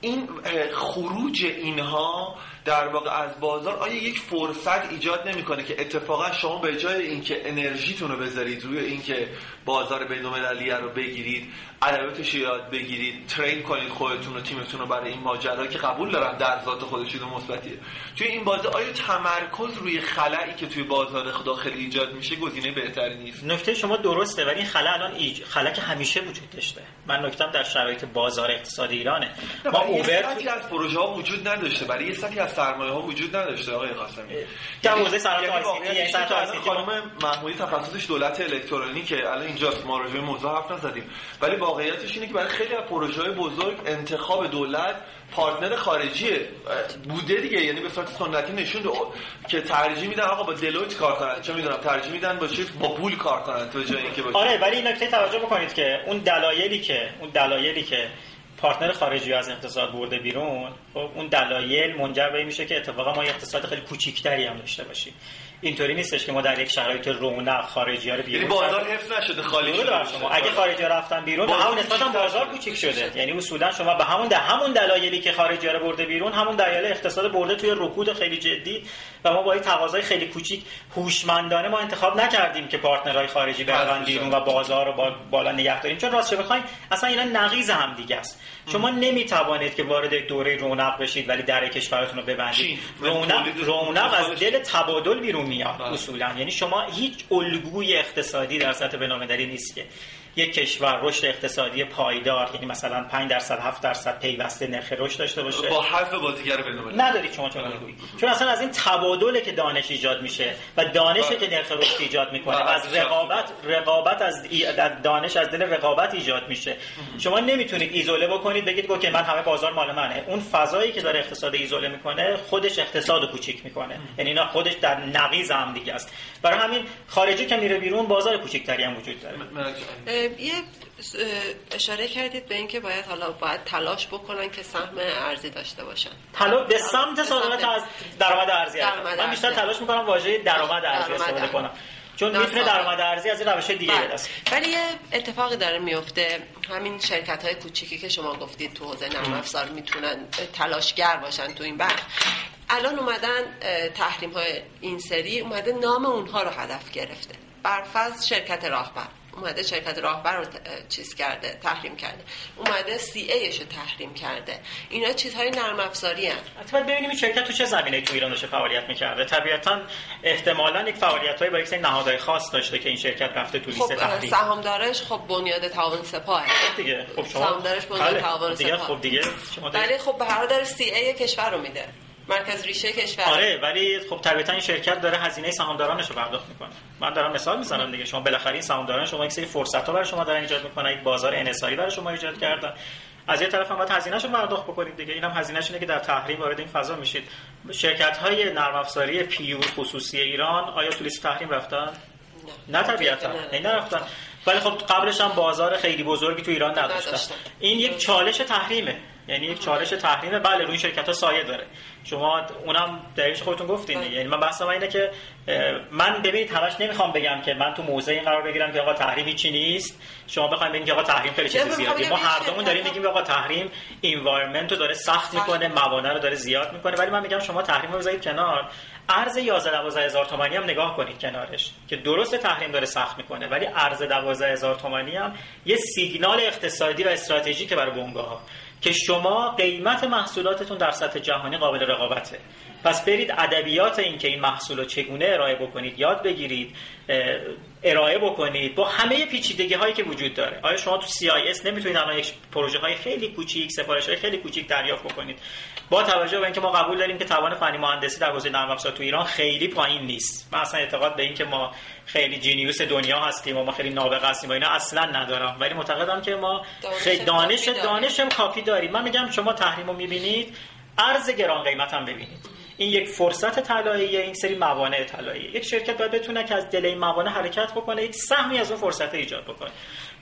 C: این خروج اینها در واقع از بازار آیا یک فرصت ایجاد نمی‌کنه که اتفاقا شما به جای اینکه انرژیتون رو بذارید روی اینکه بازار بین‌المللی رو بگیرید ادبیاتش یاد بگیرید ترین کنید خودتون و تیمتون رو برای این ماجرا که قبول دارن در ذات خودشون مثبتیه. توی این بازه آیا تمرکز روی خلایی که توی بازار داخلی ایجاد میشه گزینه بهتری نیست؟
D: نکته شما درسته ولی این خلا الان ایج... خلا که همیشه وجود داشته. من نکتم در شرایط بازار اقتصادی ایرانه.
C: ما اوبر از پروژه ها وجود نداشته برای یه سطحی از سرمایه ها وجود نداشته آقای قاسمی.
D: در حوزه صنعت آی
C: یعنی خانم محمودی تخصصش دولت الکترونیکه. الان اینجاست ما راجع به موضوع حرف نزدیم. ولی واقعیتش اینه که برای خیلی از پروژه های بزرگ انتخاب دولت پارتنر خارجیه. بوده دیگه. یعنی به صورت سنتی نشون که ترجیح میدن آقا با دلویت کار کنن. چه می‌دونم ترجیح میدن با چیز با پول کار کنن تو جای اینکه
D: آره ولی نکته توجه بکنید که اون دلایلی که اون دلایلی که پارتنر خارجی از اقتصاد برده بیرون خب اون دلایل منجر به میشه که اتفاقا ما اقتصاد خیلی کوچیکتری هم داشته باشیم. اینطوری نیستش که ما در یک شرایط رونق خارجی ها رو بیرون
C: یعنی بازار حفظ نشده خالی شده.
D: شما. اگه خارجی ها رفتن بیرون به همون نسبت هم بازار کوچیک شده. یعنی اصولا شما به همون ده همون دلایلی که خارجی ها رو برده بیرون همون دلایل اقتصاد برده توی رکود خیلی جدی و ما با این تقاضای خیلی کوچیک هوشمندانه ما انتخاب نکردیم که پارتنرهای خارجی برن بیرون و بازار رو بالا نگه داریم. چون راستش بخواید اصلا اینا نقیض هم دیگه است. شما نمی‌توانید که وارد دوره رونق بشید ولی در کشورتون رو ببندید. رونق رونق از دل تبادل بیرون میاد بله. اصولا. یعنی شما هیچ الگوی اقتصادی در سطح بین‌المللی نیست که. یک کشور رشد اقتصادی پایدار یعنی مثلا 5 درصد 7 درصد پیوسته نرخ رشد داشته باشه.
C: با حذف بازیگر بین‌المللی
D: ندارید شما چون الگویی چون اصلا از این تبادله که دانش ایجاد میشه و دانشی که نرخ رشد ایجاد می‌کنه و از رقابت رقابت از دانش از دل رقابت ایجاد میشه. شما نمی‌تونید ایزوله بکنید بگید که من همه بازار مال منه. اون فضایی که داره اقتصاد ایزوله می‌کنه خودش اقتصاد کوچیک می‌کنه. یعنی اینا خودش در نقیض هم دیگه است. برای همین خارجی که میره بیرون بازار کوچیکتری هم وجود داره.
E: یه اشاره کردید به اینکه باید حالا باید تلاش بکنن که سهم ارزی داشته باشن.
D: تلاش به سمت صادرات از درآمد ارزی من بیشتر تلاش می‌کنم واژه درآمد ارزی استفاده کنم. چون می‌تونه درآمد ارزی. از این روش دیگه. بدست
E: ولی یه اتفاقی داره میفته. همین شرکت های کوچیکی که شما گفتید تو حوزه نرم افزار می‌تونن تلاشگر باشن تو این بخش. الان اومدن تحریم های این سری اومده نام اونها رو هدف گرفته. برفض شرکت راهبر. اومده شرکت راهبر رو چیز کرده تحریم کرده. اومده سی ایش رو تحریم کرده. اینا چیزهای نرم افزاری
D: ان البته ببینیم این شرکت تو چه زمینه تو ایران داشته فعالیت می‌کرده. طبیعتا احتمالا یک فعالیت های با یک نهادهای خاص داشته که این شرکت رفته تو لیست خب تحریم.
E: سهامدارش خب بنیاد تعاون سپاه
D: خب دیگه. خب شما
E: سهامدارش بنیاد بله. تعاون
D: سپاه خب دیگه
E: شما ولی خب به هر سی ای کشور رو میده. مرکز ریشه کشور.
D: آره ولی خب طبیعتا این شرکت داره هزینه سهامدارانش رو پرداخت می‌کنه. من دارم مثال می‌زنم دیگه. شما بالاخره این سهامداران شما یک سری فرصت ها برای شما دارن ایجاد می‌کنن یک بازار انحصاری برای شما ایجاد کردن. از یه طرف هم باید هزینه‌ش رو پرداخت بکنید دیگه. اینم هزینه‌ش اینه که در تحریم وارد این فضا میشید. شرکت های نرم افزاری پیور خصوصی ایران آیا تو لیست تحریم رفتن؟ نه. طبیعتا. نه. نرفتن ولی خب قبلش هم بازار خیلی بزرگی تو ایران نداشتن. این یک چالش تحریمه. یعنی یک چالش تحریم بله روی شرکت ها سایه داره. شما اونم دلیلش خودتون گفتین. یعنی من بحثم اینه که من ببینید همش نمی‌خوام بگم که من تو موضع این قرار بگیرم که آقا تحریم چی نیست. شما بخواید بگید که آقا تحریم خیلی چیز زیادی ما هر دومون داریم میگیم آقا تحریم انوایرمنت رو داره سخت می‌کنه موانع رو داره زیاد می‌کنه. ولی من میگم شما تحریم رو بذارید کنار. ارز 11 12 هزار تومانی هم نگاه کنید کنارش که درست تحریم داره سخت می‌کنه ولی ارز 12 هزار تومانی هم یه سیگنال اقتصادی و استراتژیک برای بنگاه که شما قیمت محصولاتتون در سطح جهانی قابل رقابته. پس برید ادبیات این که این محصول رو چگونه ارائه بکنید یاد بگیرید ارائه بکنید. با همه پیچیدگی هایی که وجود داره. آیا شما تو CIS نمی‌تونید الان یک پروژه های خیلی کوچیک سفارش های خیلی کوچیک دریافت بکنید؟ با توجه به اینکه ما قبول داریم که توان فنی مهندسی در حوزه نرم افزار تو ایران خیلی پایین نیست. من اصلا اعتقاد به اینکه ما خیلی جینیوس دنیا هستیم و ما خیلی نابغه هستیم و اینا اصلا ندارم. ولی معتقدم که ما خیلی دانش دانش هم کافی داریم. من میگم شما تحریم رو می‌بینید ارز گران قیمت هم ببینید. این یک فرصت طلاییه این سری موانع طلاییه یک شرکت باید بتونه که از دل این موانع حرکت بکنه یک سهمی از اون فرصت ایجاد بکنه.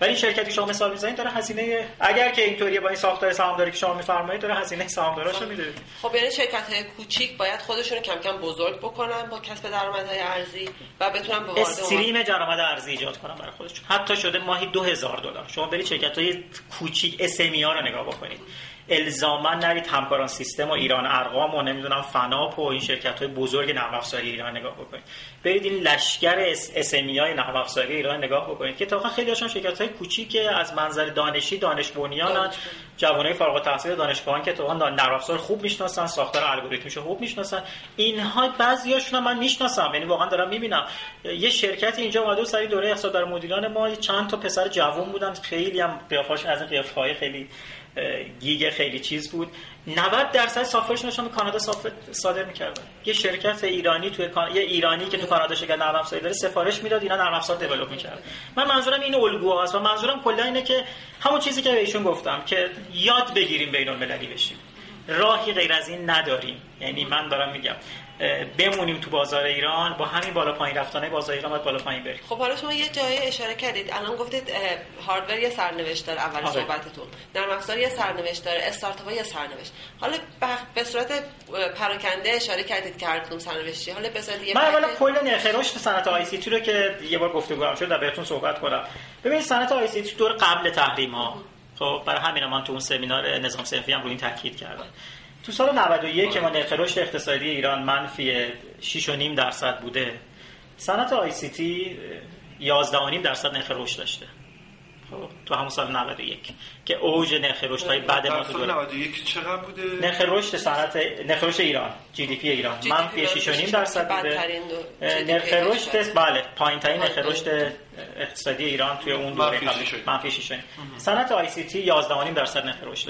D: ولی شرکتی شما مثال می‌زنید داره هزینه اگر که اینطوریه با این ساختار سهامداری که شما میفرمایید داره هزینه سهامداراشو میده.
E: خب یعنی شرکت های کوچیک باید خودشون کم کم بزرگ بکنن با کسب درآمدهای ارزی و بتونن به وارد
D: استریم درآمد ارزی ایجاد کنن برای خودشون. حتی شده ماهی 2000 دلار. شما برید شرکت های کوچیک اس رو نگاه بکنید. الزاما نرید همکاران سیستم و ایران ارقام و نمی‌دونم فناپ و این شرکت های بزرگ نرم افزاری ایران نگاه بکنید. برید این لشکر اسمی های نرم افزاری ایران نگاه بکنید که تا خیلی هاشون شرکت های کوچیک از منظر دانشی دانش بنیان جوانای فارغ التحصیل دانشگاهان که تو نرم افزار خوب می‌شناسن ساختار الگوریتمیشو خوب می‌شناسن. اینها بعضیاشون من می‌شناسم یعنی واقعا دارم می‌بینم. یه شرکت اینجا اومده سری دوره اقتصاد در مدیران ما چند تا پسر جوان بودن خیلی هم قیافاش از این قیافه خیلی گیگ خیلی چیز بود. 90 درصد سافرشون به کانادا صادر می‌کردن. یه شرکت ایرانی توی یه ایرانی که تو کانادا شرکت نرم افزاری داره سفارش می‌داد اینا نرم افزار دیولپ می‌کرد من منظورم این الگوهاست و منظورم کلا اینه که همون چیزی که بهشون گفتم که یاد بگیریم بین المللی بشیم. راهی غیر از این نداریم. یعنی من دارم میگم بمونیم تو بازار ایران با همین بالا پایین رفتنه بازار ایران باید بالا پایین بریم.
E: خب حالا شما یه جایی اشاره کردید. الان گفتید هاردور یه سرنوشت داره اول آره. صحبتتون. نرم افزار یه سرنوشت داره استارتاپ یه سرنوشت. حالا به صورت پراکنده اشاره کردید که هر کدوم سرنوشتی. حالا به صورت
D: من اولا کل نرخ رشد صنعت آی سی تی رو که یه بار گفتگو هم شد بهتون صحبت کنم. ببینید صنعت آی سی تی دور قبل تحریم ها خب برای همین من تو اون سمینار نظام صنفی هم روی این تاکید کردم. تو سال 91 که ما نرخ رشد اقتصادی ایران منفی 6.5 درصد بوده. صنعت آی سی تی 11.5 درصد نرخ رشد داشته. تو همون سال 91 که اوج نرخ رشد های بعد
C: ما تو 91 چقدر بوده؟
D: نرخ رشد صنعت نرخ رشد ایران جی دی پی ایران. منفی 6.5 درصد بوده. نرخ رشد بله پایین ترین نرخ رشد اقتصادی ایران توی اون دوره منفی 6.5 صنعت آی سی تی 11.5 درصد نرخ رشد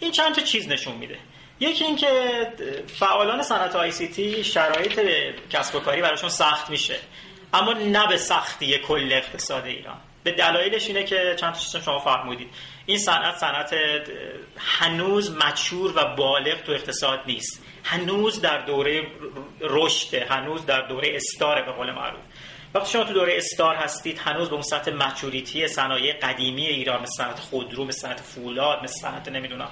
D: این چند تا چیز نشون میده. یکی اینکه فعالان صنعت آی سی تی شرایط کسب و کاری براشون سخت میشه. اما نه به سختی کل اقتصاد ایران. به دلایلش اینه که چند تا شما فرمودید. این صنعت صنعت هنوز مچور و بالغ تو اقتصاد نیست. هنوز در دوره رشد هنوز در دوره استاره به قول معروف. وقتی شما تو دوره استار هستید هنوز به اون سطح مچوریتی صنایع قدیمی ایران مثل صنعت خودرو مثل صنعت فولاد مثل صنعت نمی‌دونم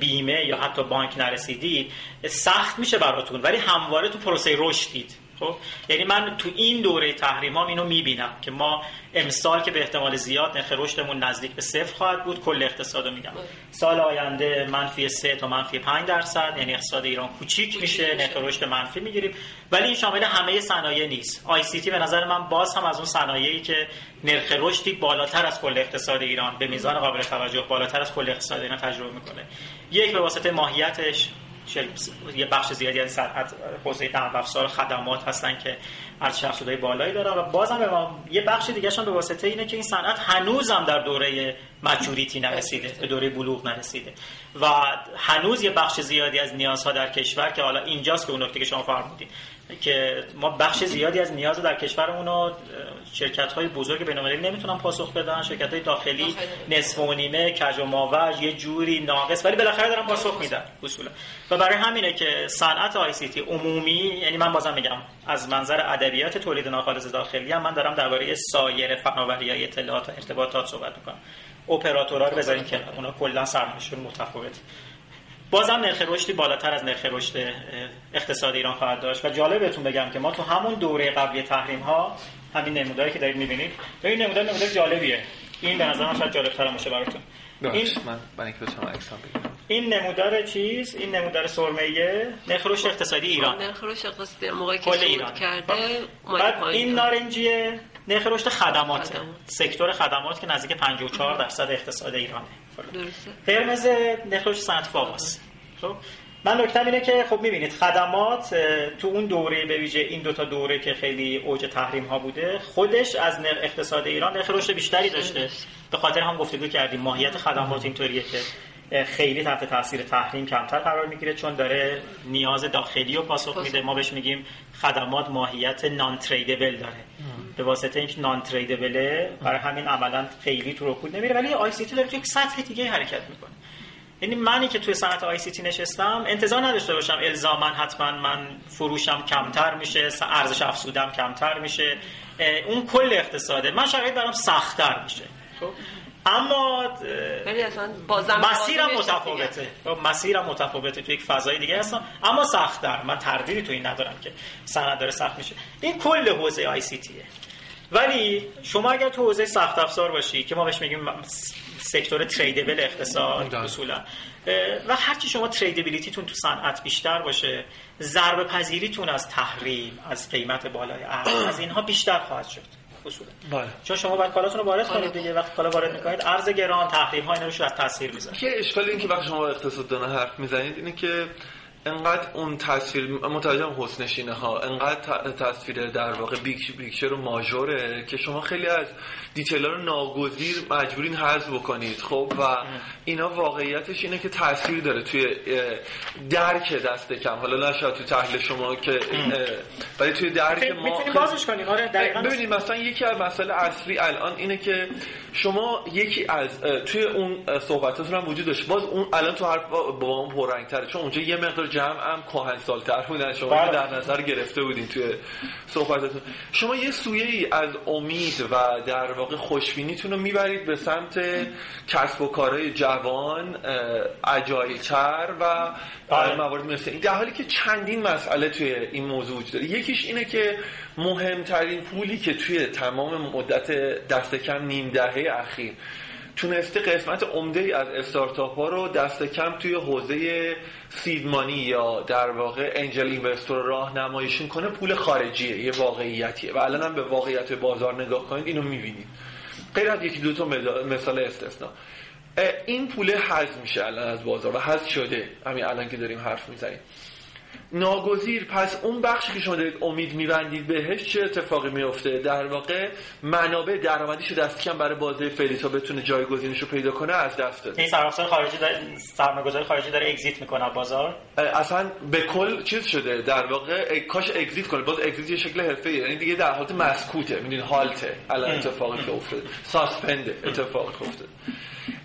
D: بیمه یا حتی بانک نرسیدید سخت میشه براتون. ولی همواره تو پروسه رشدید. خب؟ یعنی من تو این دوره تحریمام اینو می‌بینم که ما امسال که به احتمال زیاد نرخ رشدمون نزدیک به صفر خواهد بود کل اقتصاد رو میگم. سال آینده منفی 3 تا منفی 5 درصد یعنی اقتصاد ایران کوچیک میشه. نرخ رشد منفی می‌گیریم. ولی این شامل همه صنایع نیست. آی سی تی به نظر من باز هم از اون صنایعی که نرخ رشدی بالاتر از کل اقتصاد ایران به میزان قابل توجه بالاتر از کل اقتصاد ایران تجربه می‌کنه. یک به واسطه ماهیتش. یه بخش زیادی از صنعت حوزه نرم افزار خدمات هستن که ارزش افزوده بالایی دارن و بازم یه بخش دیگه به واسطه اینه که این صنعت هنوزم در دوره مچوریتی نرسیده به دوره بلوغ نرسیده. و هنوز یه بخش زیادی از نیازها در کشور که حالا اینجاست که اون نکته که شما فرمودید که ما بخش زیادی از نیاز در کشورمون رو شرکت های بزرگ بین‌المللی نمی‌تونن پاسخ بدن شرکت های داخلی نصف و نیمه کج و ماوج یه جوری ناقص ولی بالاخره دارن پاسخ میدن اصولا. و برای همینه که صنعت آی سی تی عمومی یعنی من بازم میگم از منظر ادبیات تولید ناخالص داخلی هم من دارم درباره سایر فناوری های اطلاعات و ارتباطات صحبت می‌کنم. اپراتورها رو بذاریم که اونا کلا سرمایه‌شون متفاوت بازم نرخ رشدی بالاتر از نرخ رشد اقتصاد ایران خواهد داشت. و جالب بهتون بگم که ما تو همون دوره قبلی تحریم ها همین نموداری که دارید می‌بینید این نمودار نمودار جالبیه. این به نظر من شاید جالب تر باشه براتون.
C: این من برای
D: این نمودار چیز؟ این نمودار سرمایه نرخ رشد اقتصادی ایران.
E: نرخ رشد اقتصادی موقعی که ایران. کرده
D: بعد این نارنجیه. نرخ رشد خدمات. خدمات. سکتور خدمات که نزدیک 54 درصد اقتصاد ایرانه
E: درسته.
D: قرمز نرخ رشد صنعت فاباس خب من نکتم اینه که خب می‌بینید خدمات تو اون دوره به ویژه این دوتا دوره که خیلی اوج تحریم ها بوده خودش از نرخ اقتصاد ایران نرخ رشد بیشتری داشته. به خاطر هم گفتگو کردیم ماهیت خدمات اینطوریه که خیلی تحت تاثیر تحریم کمتر قرار می‌گیره چون داره نیاز داخلی رو پاسخ میده. ما بهش میگیم خدمات ماهیت نان تریدبل داره. به واسطه اینکه نان تریدبله برای همین عملا خیلی تو رکود نمیره ولی آی سی تی داره تو یک سطح دیگه حرکت می‌کنه. یعنی منی که توی صنعت آی سی تی نشستم انتظار نداشته باشم الزاما حتما من فروشم کمتر میشه ارزش افزودم کمتر میشه. اون کل اقتصاده. من شرایط برام سختتر میشه. خب؟ اما مسیرم متفاوته. خب، مسیرم متفاوته تو یک فضای دیگه. هستم اما سختتر. من تردیدی تو این ندارم که صنعت داره سخت میشه. این کل حوزه ICT ه ولی شما اگر تو حوزه سخت افزار باشی که ما بهش میگیم sector tradable اقتصاد اصولا و هرچی شما tradability تون تو صنعت بیشتر باشه ضربه پذیریتون از تحریم از قیمت بالای ارز از اینها بیشتر خواهد شد اصولا. بله. چون شما باید کالاتون رو وارد کنید دیگه وقتی کالا وارد می‌کنید ارز گران تحریم ها اینا رو از تاثیر می‌ذاره.
C: یه اشکال این که وقتی شما اقتصاددان حرف می‌زنید اینه که انقدر اون تصویر متوجهم حسنشینه ها انقدر تصویر در واقع بیکش بیکشر و ماژوره که شما خیلی از دیتیل رو ناگزیر مجبورین حذف بکنید. خب؟ و اینا واقعیتش اینه که تاثیر داره توی درک دست کم. حالا نشاید تو تحلیل شما که ولی توی درک ما
D: می‌تونی بازش کنیم. آره
C: ببینید مثلا یکی از مسئله اصلی الان اینه که شما یکی از توی اون صحبتاتون هم وجود داشت. باز اون الان تو حرف با اون پررنگ‌تره. چون اونجا یه مقدار جمع هم کهن سالتر بودن. شما بله. در نظر گرفته بودین توی صحبتاتون. شما یه سویه ای از امید و در واقع خوشبینیتون رو می‌برید به سمت کسب و کارهای جوان اجایچر و بله. موارد مثل این. در حالی که چندین مسئله توی این موضوع وجود داره. یکیش اینه که مهمترین پولی که توی تمام مدت دست کم نیم دهه اخیر. تونسته قسمت عمده از استارتاپ ها رو دست کم توی حوزه سیدمانی یا در واقع انجل اینوستور راهنماییشون کنه پول خارجیه یه واقعیتیه. و الان هم به واقعیت بازار نگاه کنید اینو می‌بینید. غیر از یکی دو تا مثال استثنا. این پول حذف میشه الان از بازار و حذف شده. همین الان که داریم حرف می‌زنیم. ناگزیر پس اون بخشی که شما دارید امید میبندید بهش چه اتفاقی میفته در واقع منابع درآمدیشو دست کم برای بازه فعلی تا بتونه جایگزینش رو پیدا کنه از دست داده.
D: این سرمایه‌گذار خارجی داره سرمایه‌گذار خارجی داره اگزییت می‌کنه بازار؟
C: اصلا به کل چیز شده. در واقع کاش اگزییت کنه. باز اگزییت یه شکل حرفه‌ای یعنی دیگه در حالت مسکوته. می‌دونید حالته. الان اتفاقی که افتاده. ساسپند اتفاقی افتاده.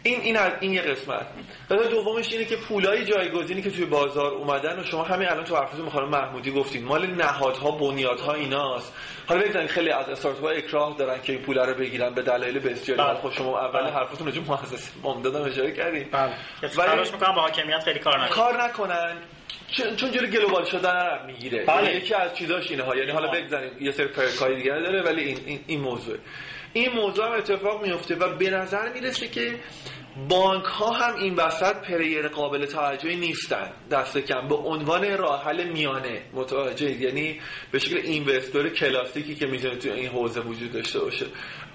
C: این این این یه قسمت. قسمت دومش اینه که پولای جایگزینی که توی بازار اومدن و شما همین الان تو حرفتون خانم محمودی گفتین. مال نهادها بنیادها ایناست. حالا بگذارید خیلی از استارتاپ ها اکراه دارن که این پولا رو بگیرن به دلایل بسیاری. بله. خب شما اول بله. حرفتون رو مؤسسه امدادم اشاره کردین.
D: بله. ولی می‌کنم با حاکمیت خیلی کار نکنن
C: کار نکنن. چون جلوی گلوبال شدن می‌گیره. بله. یکی از چیزاش اینه ها. یعنی حالا بگذاریم یه سری پرکای دیگه داره ولی این این, این موضوع. این موضوع هم اتفاق میفته و به نظر می‌رسه که بانک ها هم این وسط پریر قابل توجهی نیستن. دست کم. به عنوان راه حل میانه. متوجه یعنی به شکل اینوستور کلاسیکی که می‌تونه تو این حوزه وجود داشته باشه.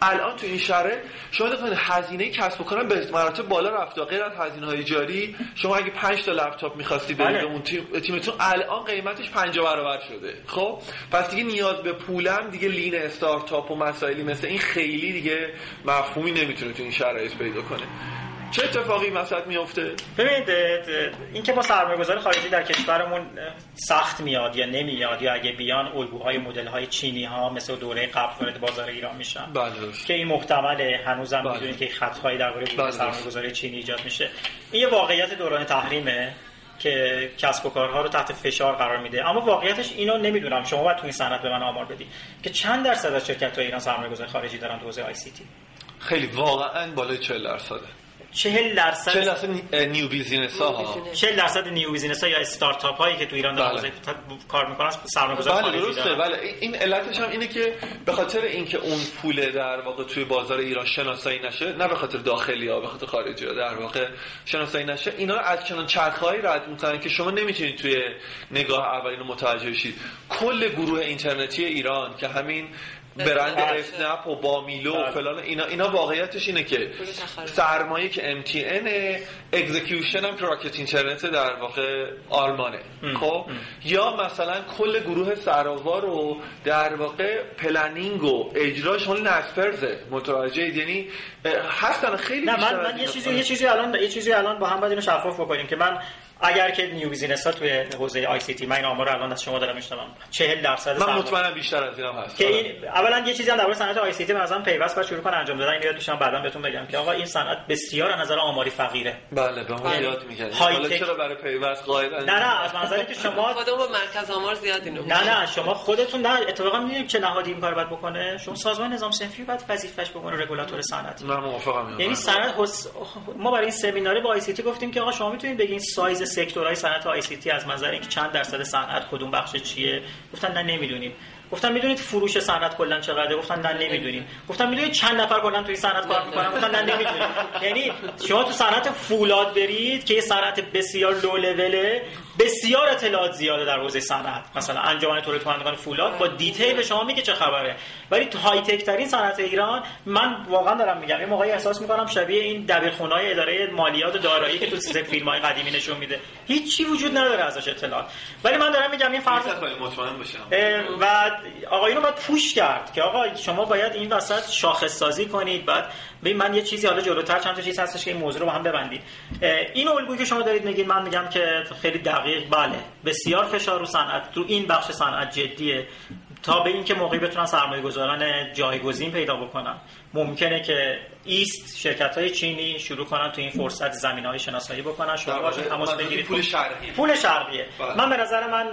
C: الان تو این شرایط شما دقیقاً هزینه کسب و کار به مراتب بالا رفته غیر از هزینه های جاری شما اگه 5 تا لپتاپ می‌خواستی بدید بله. اون تیم تیمتون الان قیمتش 5 برابر شده. خب؟ پس دیگه نیاز به پولم دیگه لین استارتاپ و مسائلی مثل این خیلی دیگه مفهومی نمی‌تونه تو این شرایط پیدا کنه. چه اتفاقی وسط میفته
D: ببینید اینکه با سرمایه‌گذار خارجی در کشورمون سخت میاد یا نمیاد یا اگه بیان الگوهای مدل‌های چینی ها مثل دوره قبل وارد بازار ایران میشن.
C: بله
D: که این محتمله. هنوزم بله. می‌دونید که خطایی درباره بله. سرمایه‌گذاری چینی ایجاد میشه. این یه واقعیت دوران تحریمه که کسب و کارها رو تحت فشار قرار میده. اما واقعیتش اینو نمی‌دونم. شما باید تو این صنعت به من آمار بدی که چند درصد از شرکت‌های ایران سرمایه‌گذاری خارجی دارن تو حوزه آی سی تی؟
C: خیلی واقعا بالای 40 درصده.
D: 40 درصد
C: 40 درصد new business ها.
D: 40 درصد new business ها یا استارتاپ هایی که تو ایران دارن بله. کار می‌کنن سرمایه‌گذار
C: بله درسته. بله. این علتش هم اینه که به خاطر اینکه اون پول در واقع توی بازار ایران شناسایی نشه نه به خاطر داخلی ها به خاطر خارجی ها در واقع شناسایی نشه اینا رو از چنان چرخهایی رد می‌کنن که شما نمی‌تونید توی نگاه اولین متوجه شید کل گروه اینترنتی ایران که همین برند
E: بله.
C: اسنپ و بامیلو و
D: بله.
C: فلان اینا اینا واقعیتش اینه که. سرمایه که MTN execution هم که Rocket Internet در واقع آلمانه خب یا مثلا کل گروه سرآوار رو در واقع planning و اجراش مال Naspers ه متوجه اید؟ یعنی هستن خیلی
D: نه من, من یه. چیزی یه چیزی الان یه چیزی الان با هم باید اینو شفاف بکنیم که من اگر که new business ها توی حوزه ICT من این آمار رو الان از شما دارم میشنوم. 40 درصد
C: من مطمئنم بیشتر از اینم هست.
D: که این اولا یه چیزی هم درباره صنعت ICT مثلا پیوست باید شروع کنه انجام دادن. اینو یاد میشم بعدا بهتون بگم که آقا این صنعت بسیار از نظر آماری فقیره.
C: بله به ما
E: بله.
C: یاد می‌کردید
D: های
C: حالا
D: تک.
C: چرا برای پیوست قائل
D: نه نه از منظری که شما
E: خودمون با مرکز آمار زیاد اینو
D: نه نه شما خودتون نه اتفاقا می‌دونید چه نهادی این کار باید بکنه. شما سازمان نظام صنفی باید وظیفش بکنه رگولاتور صنعتی
C: من موافقم.
D: یعنی صنعت حس- ما برای این سمینار با ICT گفتیم که آقا شما می‌تونید بگین سایز sector های صنعت ICT از نظر اینکه چند درصد صنعت کدوم بخش چیه؟ گفتن نه نمی‌دونیم. گفتن می‌دونید فروش صنعت کلا چقدره؟ گفتن نه نمی‌دونیم. گفتن می‌دونید چند نفر کلا توی صنعت کار می‌کنن؟ گفتن نه نمی‌دونیم. یعنی شما تو صنعت فولاد برید که یه صنعت بسیار لو لوله بسیار اطلاعات زیاده در حوزه صنعت. مثلا انجمن تولید کنندگان فولاد با detail به شما میگه چه خبره. ولی تو های تک ترین صنعت ایران من واقعا دارم میگم یه موقعی احساس می‌کنم شبیه این دبیرخونه‌های اداره مالیات و دارایی که تو سیستم فیلم‌های قدیمی نشون میده. هیچی وجود نداره ازش اطلاعات. ولی من دارم میگم این فرض
C: مطمئن باشم.
D: و آقایون رو باید پوش کرد که آقا شما باید این وسط شاخص سازی کنید بعد ببین من یه چیزی حالا جلوتر چند تا چیز هستش که این موضوع رو با هم ببندید اه، این الگویی که شما دارید میگید من میگم که خیلی دقیق بله. بسیار فشار رو صنعت تو این بخش صنعت جدیه. تا به اینکه موقعی بتونن سرمایه گذاران جایگزین پیدا بکنن. ممکنه که ایست شرکت های چینی شروع کنن تو این فرصت زمین های شناسایی بکنن. شما باشید تماس بگیرید.
C: پول شرقی.
D: پول شرقیه.
C: بله.
D: من به نظر من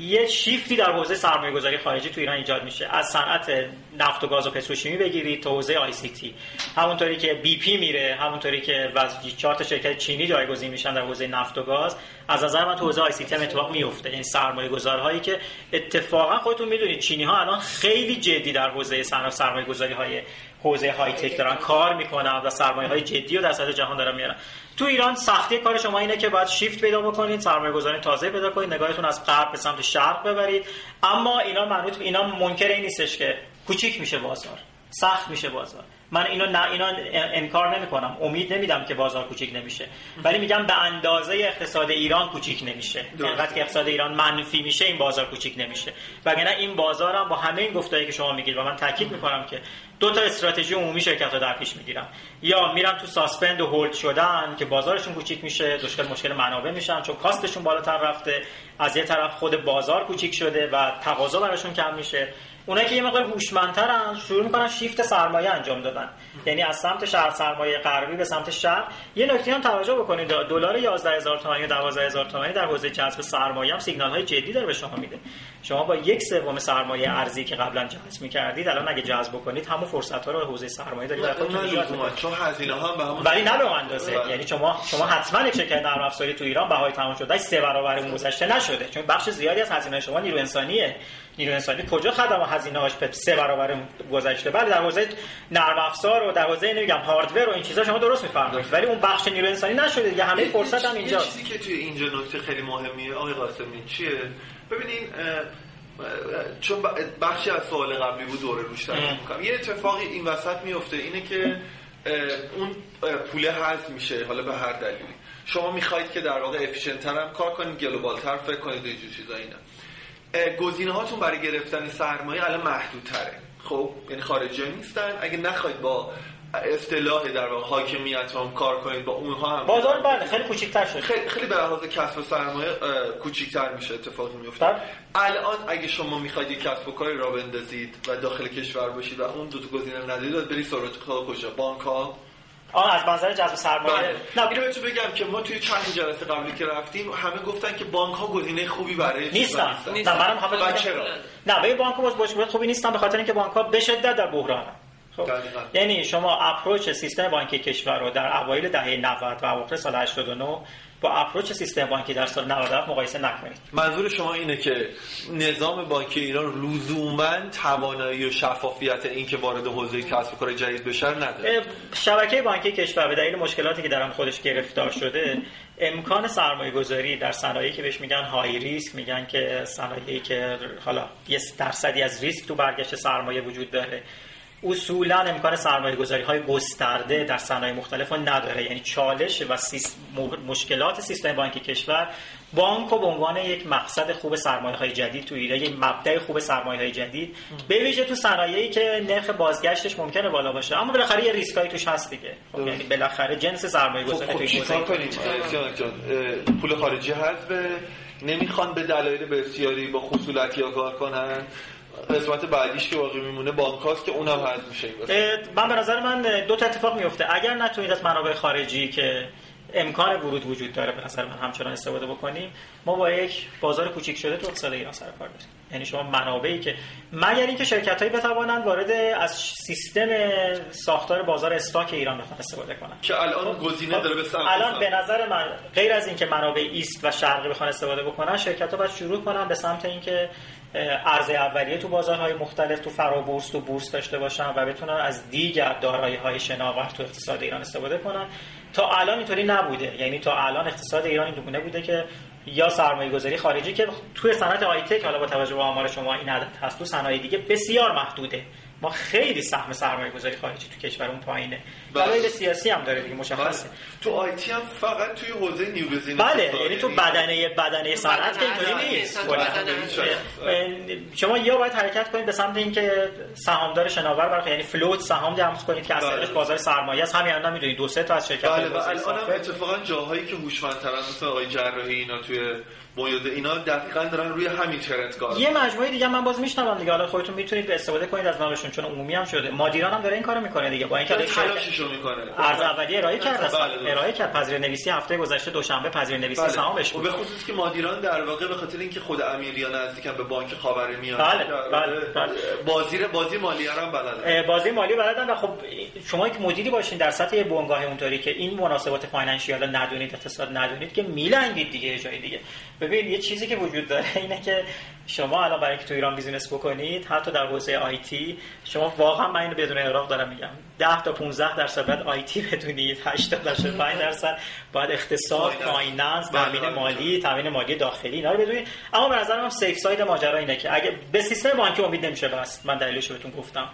D: یه شیفتی در حوزه سرمایه گذاری خارجی تو ایران ایجاد میشه. از صنعت نفت و گاز و پتروشیمی بگیرید تا حوزه ICT. همونطوری که BP میره همونطوری که وز... چهار تا شرکت چینی جایگزین میشن در حوزه نفت و گاز از نظر من تو حوزه آی سی تی هم اتفاق میفته. این سرمایه گذارهایی که اتفاقا خودتون می‌دونید چینی ها الان خیلی جدی در حوزه صنعت سرمایه گذاری های حوزه های تک دارن کار می‌کنن و سرمایه های جدی رو در سطح جهان دارن میارن. تو ایران سختی کار شما اینه که باید شیفت پیدا بکنید سرمایه گذاری تازه پیدا کنید نگاهتون از غرب به سمت شرق ببرید. اما اینا منوط اینا منکر این نیستش که کوچیک میشه بازار سخت میشه بازار. من اینو نه اینا انکار نمی کنم امید نمیدم که بازار کوچیک نمیشه. ولی میگم به اندازه اقتصاد ایران کوچیک نمیشه. انقدر که اقتصاد ایران منفی میشه این بازار کوچیک نمیشه. وگرنه این بازار هم با همه این گفتایی که شما میگید و من تاکید می‌کنم که دو تا استراتژی عمومی شرکت ها در پیش می‌گیرن یا میرن تو ساسپند و هولد شدن که بازارشون کوچیک میشه مشکل مشکل منابع میشن چون کاستشون بالاتر رفته. از یه طرف خود بازار کوچیک شده و تقاضا براشون کم میشه. اونایی که یه مقدار هوشمندترن شروع می‌کنن شیفت سرمایه انجام دادن. یعنی از سمت شهر سرمایه غربی به سمت شرق یه نکته هم توجه بکنید دلار 11000 تومانی و 12000 تومانی در حوزه جذب سرمایه هم سیگنال های جدی داره به شما میده. شما با یک سوم سرمایه ارزی که قبلا جذب می‌کردید الان اگه جذب بکنید همون فرصت ها رو به حوزه سرمایه دارید
C: چون هزینه ها هم به همون
D: ولی نه به اندازه.
C: بله.
D: یعنی شما شما حتما یک شرکت نرم افزاری تو ایران بهای تمام شده سه برابر اون گذشته نشده. چون بخش زیادی از هزینه شما نیرو انسانیه نیرو انسانی. کجا خدمات هزینه هاش به سه برابر گذشته؟ بله در حوزه نرم افزار و در حوزه نمیگم hardware و این چیزا شما درست میفرمایید. ولی اون بخش نیرو انسانی نشده دیگه. همه فرصت هم
C: یه
D: اینجاست.
C: چیزی که توی اینجا نکته خیلی مهمیه آقای قاسمی چیه؟ ببینین چون بخشی از سوال قبلی بود دوره روش می‌کنم. یه اتفاقی این وسط میفته اینه که اون پوله حذف میشه حالا به هر دلیلی. شما می‌خواید که در واقع efficient تر هم کار کنید global تر فکر کنید و اینجور چیزا اینا. گزینه هاتون برای گرفتن سرمایه الان محدودتره. خب یعنی خارجی نیستن. اگه نخواید با اصطلاح در واقع حاکمیت هم کار کنید با اونها هم
D: بازار بله خیلی کوچیک‌تر شده.
C: خیلی خیلی به لحاظ کسب سرمایه اه، کوچیک‌تر میشه اتفاقی میفته.
D: بله.
C: الان اگه شما می‌خواید یک کسب و کاری را بندازید و داخل کشور باشید و اون دو تا گزینه ندارید باید برید سراغ کجا؟ بانک ها
D: آن از منظر جذب سرمایه
C: بله.
D: نه
C: اینو بهتون بگم که ما توی چند جلسه قبلی که رفتیم همه گفتن که بانک ها گزینه خوبی برای
D: نیستن. نه منم همه
C: چرا؟
D: نه به بانک باش خوبی نیستن به خاطر اینکه بانک ها به شدت در بحرانن خب. یعنی شما اپروچ سیستم بانکی کشور رو در اوایل دهه 90 و اواخر سال 89 با اپروچ سیستم بانکی در سال 97 مقایسه نکنید.
C: منظور شما اینه که نظام بانکی ایران لزوما توانایی و شفافیت این که وارد حوزه کسب و کار جدید بشه نداره.
D: شبکه بانکی کشور به دلیل مشکلاتی که در خودش گرفتار شده امکان سرمایه گذاری در صنایعی که بهش میگن های ریسک میگن که صنایعی که حالا یه درصدی از ریسک تو برگشت سرمایه وجود داره. اصولا امکان سرمایه گذاری های گسترده در صنایع مختلف رو نداره. یعنی چالش و مشکلات سیستم بانکی کشور بانک و به عنوان یک مقصد خوب سرمایه های جدید تو ایران یک مبدع خوب سرمایه های جدید به ویژه تو صنایعی که نرخ بازگشتش ممکنه بالا باشه. اما بالاخره یه ریسکایی توش هست دیگه. خب یعنی بالاخره جنس سرمایه گذاری
C: خب خب پول خارجی هست نمی‌خوان به دلایل بسیاری با خصولتی کار کنن. قسمت بعدیش که باقی میمونه بانکاست که اونم حذف میشه
D: من به نظر من دو تا اتفاق میفته. اگر نتونید از منابع خارجی که امکان ورود وجود داره به نظر من همچنان استفاده بکنیم ما با یک بازار کوچیک شده تو اقتصاد ایران سر کار داریم. یعنی شما منابعی که مگر اینکه شرکت هایی بتوانند وارد از سیستم ساختار بازار استاک ایران بخوان استفاده کنند.
C: که الان گزینه داره به
D: الان به نظر من غیر از اینکه منابع ایست و شرقی بخوان استفاده بکنن شرکت ها باید شروع کنن به سمت اینکه عرضه اولیه تو بازارهای مختلف تو فرابورس تو بورس داشته باشن و بتونن از دیگر دارایی های شناور تو اقتصاد ایران استفاده کنن. تا الان اینطوری نبوده. یعنی تا الان اقتصاد ایران اینگونه بوده که یا سرمایه گذاری خارجی که توی صنعت آیتک حالا با توجه به آمار شما این عدد هست تو صنایع دیگه بسیار محدوده. ما خیلی سهم سرمایه گذاری خارجی تو کشورمون پایینه. بله. دلایل سیاسی هم داره دیگه مشخصه. بله.
C: تو آیتی هم فقط توی حوزه نیو بزینس
D: بله یعنی تو بدنه بدنه صنعت که اینطوری نیست. شما یا باید حرکت کنید به سمت اینکه سهامدار شناور برای یعنی فلوت سهام جمع کنید که اصلش بله. بازار سرمایه است. همین الان می‌دونید دو سه تا از شرکت
C: بله و الان اتفاقا جاهایی که هوشمندترن مثل آقای جراحی اینا توی مویده اینا دقیقا دارن روی همین ترند کار
D: یه مجموعه دیگه من باز میشنوم دیگه. حالا خودتون می‌تونید استفاده کنید از نامشون چون عمومی هم شده. مادیران هم داره این کارو می‌کنه دیگه. با اینکه
C: تلاششو می‌کنه.
D: ارز اولیه ارائه کرد بله ارائه کرد. پذیر نویسی هفته گذشته دوشنبه پذیر نویسی بله. سهامش
C: بود. به خصوص که مادیران در واقع به خاطر اینکه خود امیریان نزدیکن به بانک خاورمیانه
D: بله بله, بله.
C: بازی بازی مالی هم بلدن.
D: بازی مالی بلدن و خب شما که مدیری باشین در سطح بنگاه اونطوری که این مناسبات financial ندونید اقتصاد ندونید که میلنگید دیگه جای دیگه. ببین یه چیزی که وجود داره اینه که شما الان برای اینکه تو ایران business بکنید حتی در حوزه IT شما واقعا من اینو بدون اغراق دارم میگم. 10 تا 15 درصد باید IT بدونید 80 درصد 5 درصد. باید اقتصاد finance تامین بله، مالی تامین مالی داخلی اینا رو بدونید. اما به نظر من safe side ماجرا اینه که اگه به سیستم بانکی امید نمیشه بس. من دلیلش بهتون گفتم.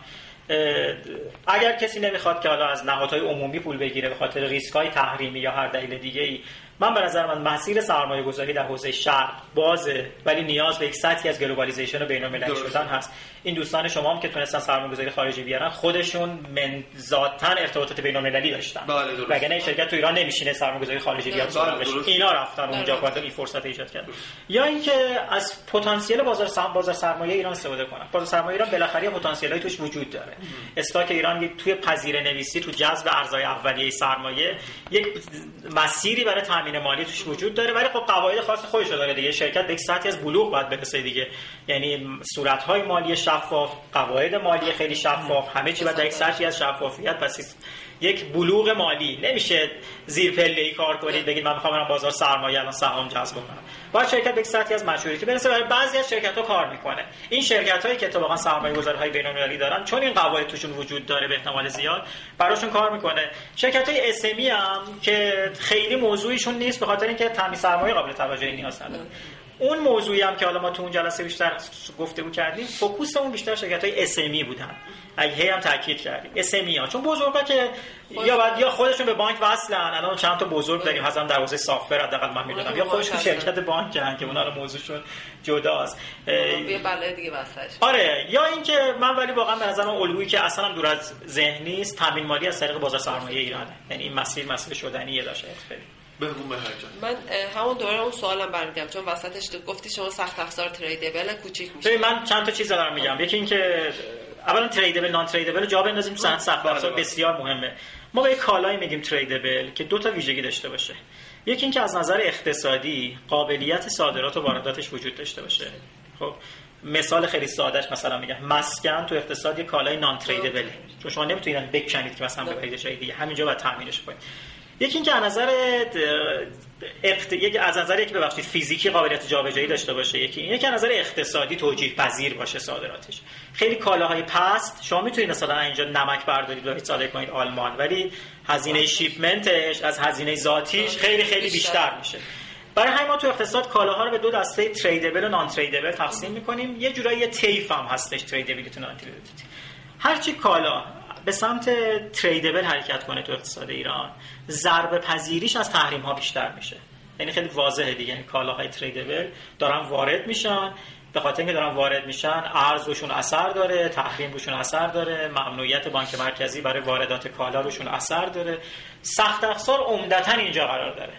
D: اگر کسی نمی‌خواد که حالا از نهادهای عمومی پول بگیره به خاطر ریسک های تحریمی یا هر دلیل دیگه ای من به نظر من مسیر سرمایه گذاری در حوزه شرق بازه ولی نیاز به یک سطحی از globalization و بین‌المللی شدن هست. این دوستان شما هم که تونستن سرمایه گذاری خارجی بیارن خودشون من ذاتا ارتباطات بین‌المللی داشتن.
C: بله
D: وگرنه شرکت تو ایران نمیشینه سرمایه گذاری خارجی بیاد بله اینا رفتن بله. اونجا بعد این فرصت ایجاد کرد. یا اینکه از پتانسیل بازار سرمایه بازار سرمایه ایران استفاده کنن. بازار سرمایه ایران بالاخره پتانسیلی توش وجود داره. استاک ایران توی پذیر نویسی تو جذب ارزهای اولیه سرمایه یک مسیری برای تامین مالی توش وجود داره. ولی خب قواعد خاص خودش داره دیگه. شرکت به یک سطحی از بلوغ باید برسه دیگه. یعنی صورت های مالی شفاف قواعد مالی خیلی شفاف همه چی باید یک سطحی از شفافیت پس یک بلوغ مالی. نمیشه زیر پله ای کار کنید بگید من می‌خوام بازار سرمایه الان سهام جذب کنم باید شرکت به یک سطحی از مچوریتی برسه برای بعضی از شرکت ها کار می‌کنه. این شرکت هایی که اتفاقا سرمایه گذاری های بین المللی دارن چون این قواعد توشون وجود داره به احتمال زیاد براشون کار می‌کنه. شرکت های اسمی هم که خیلی موضوعیشون نیست به خاطر اینکه تامین سرمایه قابل توجهی نیاز نداره. اون موضوعی هم که حالا ما تو اون جلسه بیشتر گفته بود کردیم فوکوس اون بیشتر شرکت های اسمی بودن. اگه هم تاکید کردیم. اسمی ها. چون بزرگا که یا بعد یا خودشون به بانک وصلن. الان چند تا بزرگ داریم. مثلا در حوزه سافر حداقل من می‌دونم. یا خودشون شرکت بانک هستن که اونها رو موضوعشون جداست.
E: یه دیگه
D: آره. یا اینکه من ولی واقعا به نظرم الگویی که اصلا دور از ذهنی است تامین مالی از طریق بازار سرمایه ایرانه. یعنی این مسیر مسیر شدنیه داشته خیلی
E: من همون دوره اون سوالم برمیگردم چون وسطش گفتی شما سخت افزار تریدبل کوچیک میشه.
D: من چند تا چیز دارم میگم. یکی اینکه اولا تریدبل نان تریدبل جا بندازیم. صنعت سخت افزار بله، بله. بسیار مهمه. ما به کالایی میگیم تریدبل که دو تا ویژگی داشته باشه. یکی اینکه از نظر اقتصادی قابلیت صادرات و وارداتش وجود داشته باشه. خب مثال خیلی سادهش مثلا میگم. مسکن تو اقتصاد یه کالای نان تریدبل چون شما نمی‌تونید بکنید که مثلا ببرید جای دیگه. همینجا باید تامینش کنید. یکی اینکه از نظر اقت... یک از نظر یک ببخشید فیزیکی قابلیت جابجایی داشته باشه یکی این. یکی از نظر اقتصادی توجیه پذیر باشه صادراتش. خیلی کالاهای پست. شما می‌تونید مثلا اینجا نمک بردارید و صادر کنید آلمان ولی هزینه شیپمنتش از هزینه ذاتیش خیلی خیلی بیشتر. میشه. برای همین ما تو اقتصاد کالاها رو به دو دسته تریدبل و نان تریدبل تقسیم می‌کنیم. یه جورایی یه تیف هم هستش نان تریدبیلیتی هر چی کالا به سمت تریدبل حرکت کنه تو اقتصاد ایران. ضربه پذیریش از تحریم ها بیشتر میشه. یعنی خیلی واضحه دیگه. یعنی کالاهای تریدبل دارن وارد میشن. به خاطر اینکه دارن وارد میشن ارز روشون اثر داره تحریم روشون اثر داره ممنوعیت بانک مرکزی برای واردات کالا روشون اثر داره. سخت افزار عمدتا اینجا قرار داره.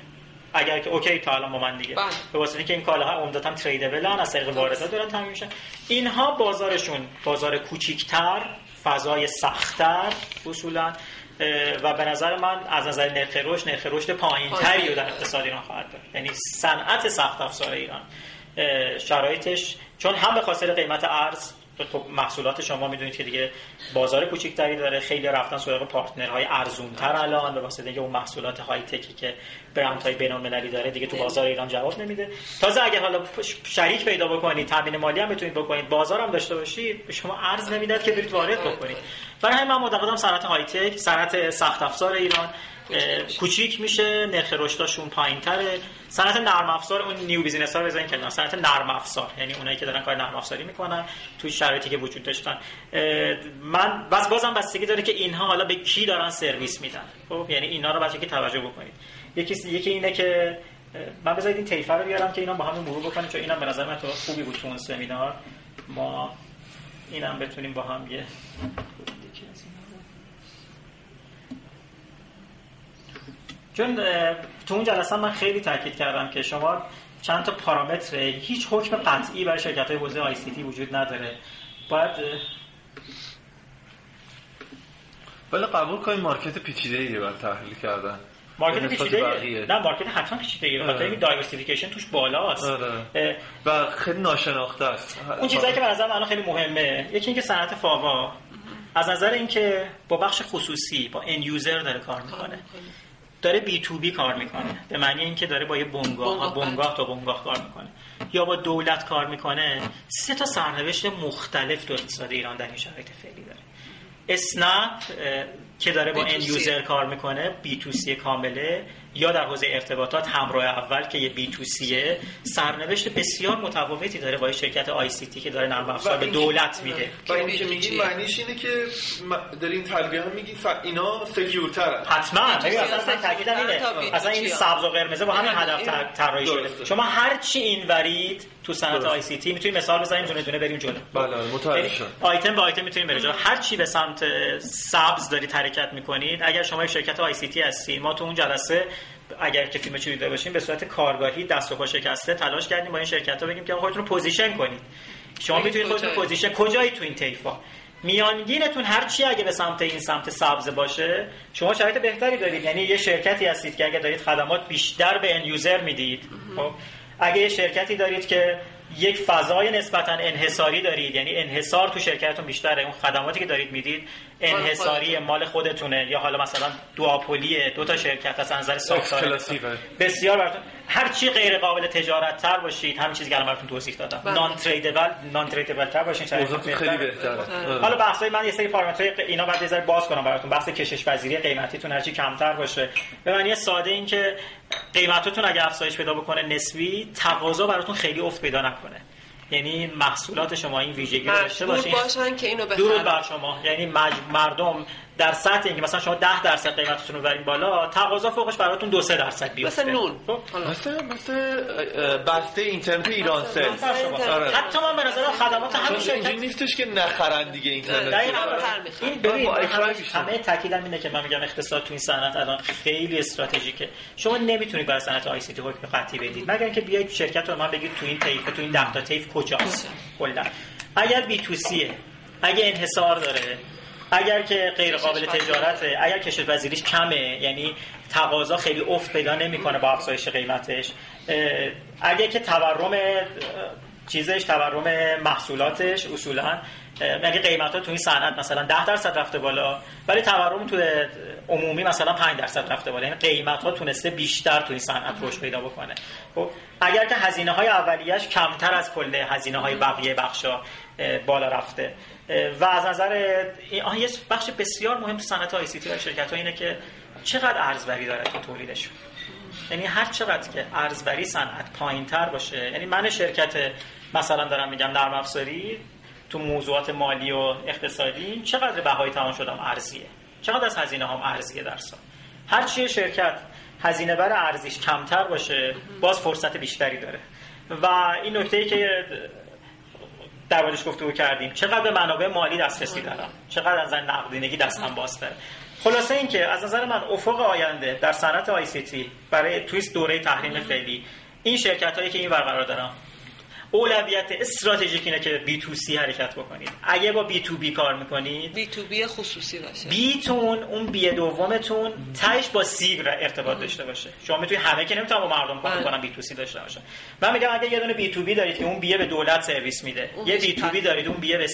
D: اگر که اوکی تا الان با من دیگه.
E: بله.
D: به واسطه اینکه این کالاها عمدتا تریدبل از طریق واردات دارن تامین میشن. اینها بازارشون بازار کوچیکتر فضای سختتر اصولا و به نظر من از نظر نرخ رشد نرخ رشد پایینتری رو در اقتصاد ایران خواهد داشت. یعنی صنعت سخت افزار ایران شرایطش چون هم به خاطر قیمت ارز خب محصولات شما می‌دونید که دیگه بازار کوچیکتری داره خیلی رفتن سراغ پارتنرهای ارزونتر الان به واسطه اینکه اون محصولات های تکی که برندهای بین‌المللی داره دیگه تو بازار ایران جواب نمیده. تازه اگه حالا شریک پیدا بکنید تامین مالی هم بتونید بکنید بازار هم داشته باشید به شما ارز نمی‌داد که برید وارد بکنید. برای همین من معتقدم صنعت high tech صنعت سخت افزار ایران کوچیک میشه نرخ رشدشون پایینتره. صنعت نرم افزار اون new business ها بزنین کنار. صنعت نرم افزار یعنی اونایی که دارن کار نرم افزاری می‌کنن توی شرایطی که وجود داشتن. من بس بازم بستگی داره که اینها حالا به کی دارن سرویس میدن. خب یعنی اینا رو بچه که توجه بکنید. یکی یکی اینه که من بذارید این طیفه رو بیارم که اینا با هم مرور بکنیم چون اینم به نظر من تو خوبی بود تو اون سمینار. ما اینم بتونیم با هم یه یکی از اینا رو- چون تو اون جلسه من خیلی تاکید کردم که شما چند تا پارامتر هیچ حکم قطعی برای شرکت های حوزه آی سی تی وجود نداره. باید
C: ولی قبول کنیم market پیچیده ایه برای تحلیل کردن. market نسبت
D: پیچیده. نه market حتما پیچیده ای بخاطر
C: آره.
D: اینکه diversification توش بالاست.
C: آره. و خیلی ناشناخته است.
D: اون چیزایی که به نظر من الان خیلی مهمه یکی اینکه صنعت فاوا از نظر اینکه با بخش خصوصی با end user داره کار می‌کنه. داره B2B کار می‌کنه. به معنی اینکه داره با یه بنگاه
E: بنگاه
D: بنگاه تا بنگاه کار می‌کنه. یا با دولت کار می‌کنه. سه تا سرنوشت مختلف تو اقتصاد ایران در این شرایط فعلی داره. اسنپ که داره با
E: B2C.
D: end user کار می‌کنه B2C کامله. یا در حوزه ارتباطات همراه اول که یه B2C ه سرنوشت بسیار متفاوتی داره با شرکت ICT که داره نرم افزار به
C: این-
D: دولت میده.
C: و اینی که میگی؟ معنیش اینه که م- دارین تلقیه هم میگین ف... اینا secure
D: ترن. حتما. اصلا اینه. اصلا این؟ سبز و قرمزه با همین هدف
E: این-
D: طراحی شده. شما هر چی این ورید تو صنعت. ICT می‌تونید مثال بزنیم دونه دونه بریم جلو.
C: بله، بله، متوجه
D: یعنی
C: شدم.
D: آیتم به آیتم می‌تونیم بریم جلو. هر چی به سمت سبز دارید حرکت می‌کنید اگر شما یک شرکت ICT هستید ما تو اون جلسه اگر که فیلم دیده باشیم به صورت کارگاهی دست و پا شکسته تلاش کردیم با این شرکت ها بگیم که خودتون رو position کنید. شما
E: بگید
D: می‌تونید خودتون؟ position
E: کجایی
D: تو این طیفا میانگینتون هر چی اگه به سمت این سمت سبز باشه شما شرایط بهتری دارید. یعنی یه شرکتی هستید که اگه دارید خدمات بیشتر به end user می‌دید. خب؟ اگه یه شرکتی دارید که یک فضای نسبتا انحصاری دارید یعنی انحصار تو شرکتتون بیشتره اون خدماتی که دارید می‌دید انحصاری. مال خودتونه یا حالا مثلا دواپولیه دو تا شرکت از نظر ساختار
C: اکسکلوسیوه.
D: بسیار براتون هر چی غیر قابل تجارت تر باشید همین چیزی که الان براتون توضیح دادم.
E: بله.
D: نان تریدبل نان تریدبل تر باشین
C: خیلی
D: بهتره.
C: بهتره آره.
D: حالا بحثای من یه سری پارامترهای اینا بعد یه ذره باز کنم براتون. بحث کشش پذیری قیمتیتون هرچی کمتر باشه. به معنی ساده این که قیمتاتون اگه افزایش پیدا بکنه نسبی تقاضا براتون خیلی افت پیدا نکنه. یعنی محصولات شما این ویژگی رو داشته باشه
E: باشن که اینو بخرن.
D: بر شما. یعنی مج... مردم در سطح اینکه مثلا شما 10 درصد قیمتتون رو ببرین بالا تقاضا فوقش براتون 2 3 درصد بیفته.
E: مثل نون.
D: خب؟
E: حالا.
C: مثل مثل اه، بسته اینترنت ایران سل
E: مثل
C: آره.
D: حتی من به نظرم خدمات همین شرکت
C: نیستش که نخرن دیگه اینترنت.
D: این ببین. همه تاکیدم اینه که من میگم اقتصاد تو این صنعت الان خیلی استراتژیکه. شما نمی‌تونید برای صنعت آی سی تی حکم قطعی بدید. مگر اینکه بیاید شرکت رو من بگید تو این طیف تو این 10 تا طیف کجاست. کلا. اگر بی تو سیه اگه انحصار داره اگر که غیر قابل تجارته اگر کشف وزیریش کمه یعنی تقاضا خیلی افت پیدا نمی‌کنه با افزایش قیمتش. اگه که تورم چیزش تورم محصولاتش اصولا یعنی قیمت ها تو این صنعت مثلا 10 درصد رفته بالا ولی تورم تو عمومی مثلا 5 درصد رفته بالا. یعنی قیمت ها تونسته بیشتر تو این صنعت رشد پیدا بکنه. خب اگر که هزینه های اولیش کمتر از کل هزینه های بقیه بخشا بالا رفته. و از نظر یه بخش بسیار مهم تو صنعت آی سی تی و شرکت ها اینه که چقدر ارزبری داره تو تولیدشون یعنی هر چقدر که ارزبری صنعت پایینتر باشه یعنی من شرکت مثلا دارم میگم نرم افزاری تو موضوعات مالی و اقتصادی چقدر بهای تمام شدم ارزیه؟ چقدر از هزینه هم ارزیه در سال؟ هر چی شرکت هزینه بر ارزیش کمتر باشه باز فرصت بیشتری داره. و این نکته ای که در موردش گفتگو کردیم چقدر به منابع مالی دسترسی دارم چقدر از نظر نقدینگی دستم باز داره خلاصه اینکه از نظر من افق آینده در صنعت ICT برای توی دوره تحریم فعلی این شرکت هایی که این برقرار دارم اولویت استراتژیک اینه که B2C حرکت بکنید. اگه با B2B کار می‌کنید
E: B2B خصوصی باشه.
D: B2B تون اون B دومتون تهش با C ارتباط داشته باشه. شما می‌تونید همه که نمی‌تونن با مردم کار. کنن B2C داشته باشن. من میگم اگه یه دونه B2B دارید که اون B به دولت سرویس میده یه B2B دارید اون B به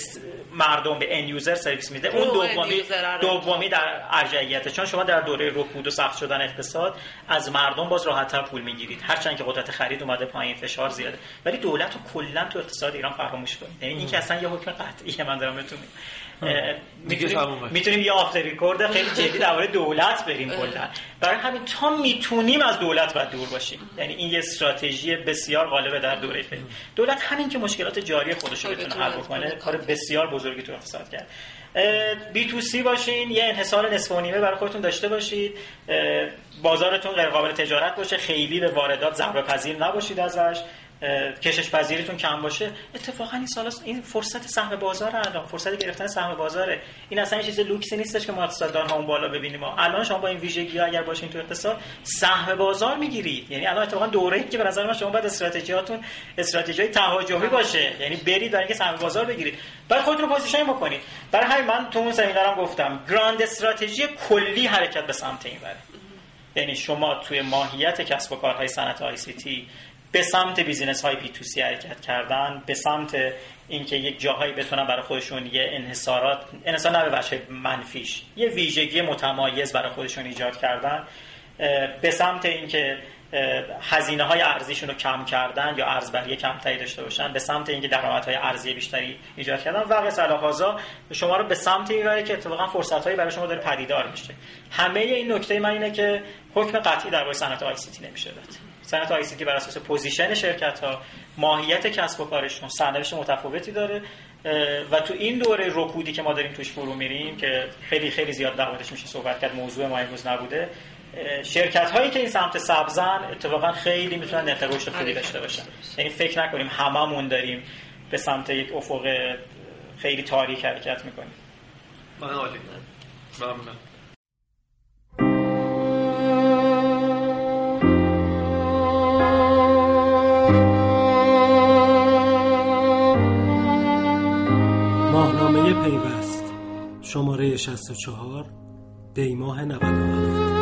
D: مردم به end user سرویس میده. اون دومی دومی در ارجحیت چون شما در دوره رکود و سخت شدن اقتصاد از مردم باز راحت‌تر پول می‌گیرید. هرچند که قدرت خرید اومده پایین فشار زیاده. ولی دولت کلا تو اقتصاد ایران فراموش کنید. یعنی این که اصلا یه حکم قطعی من دارم بهتون می‌تونیم می‌تونیم یه after record خیلی جدی درباره دولت بریم کلا. برای همین تا می‌تونیم از دولت باید دور باشیم. یعنی این یه استراتژی بسیار غالبه در دوره فعلی دولت همین که مشکلات جاری خودش رو بتونه حل بکنه کار بسیار بزرگی تو اقتصاد کرد. بی تو سی باشین یه انحصار نصف و نیمه برای خودتون داشته باشید. بازارتون غیر قابل تجارت باشه خیلی به واردات ضربه پذیر نباشید ازش. کشش پذیریتون کم باشه. اتفاقا این سال این فرصت سهم بازار الان فرصت گرفتن سهم بازاره. این اصلا چیز لوکسی نیستش که ما اقتصاددان ها اون بالا ببینیم. الان شما با این ویژگی ها اگر باشین تو اقتصاد سهم بازار می‌گیرید یعنی الان اتفاقا دوره که به نظر من شما باید استراتژیاتون استراتژی تهاجمی باشه. یعنی برید برای اینکه سهم بازار بگیرید. بعد خودتون رو position بکنید. برای همین من تو اون سمینارم گفتم grand strategy کلی حرکت به سمت این بره یعنی شما توی ماهیت کسب و کارهای صنعت ICT به سمت business های B2C حرکت کردن به سمت اینکه یک جاهایی بتونن برای خودشون یه انحصارات انحصار نه به منفیش یه ویژگی متمایز برای خودشون ایجاد کردن. به سمت اینکه هزینه های ارزیشون رو کم کردن یا ارزبری کمتری داشته باشن به سمت اینکه های ارزی بیشتری ایجاد کردن. و غیره شما رو به سمت این که اتفاقا فرصت هایی برای شما داره پدیدار میشه. همه این نکته من اینه که حکم قطعی در صنعت ICT نمیشه داد صنعت ICT بر اساس position شرکت ها ماهیت کسب و کارشون سرنوشت متفاوتی داره و تو این دوره رکودی که ما داریم توش فرو میریم که خیلی خیلی زیاد در میشه صحبت کرد موضوع ما امروز نبوده شرکت هایی که این سمت سبزن اتفاقا خیلی می‌تونن نرخ رشد خوبی داشته باشن. یعنی فکر نکنیم هممون داریم به سمت یک افق خیلی تاریک حرکت می‌کنیم.
C: من عالی. ممنون.
A: پیوست. شماره 64 دیماه 97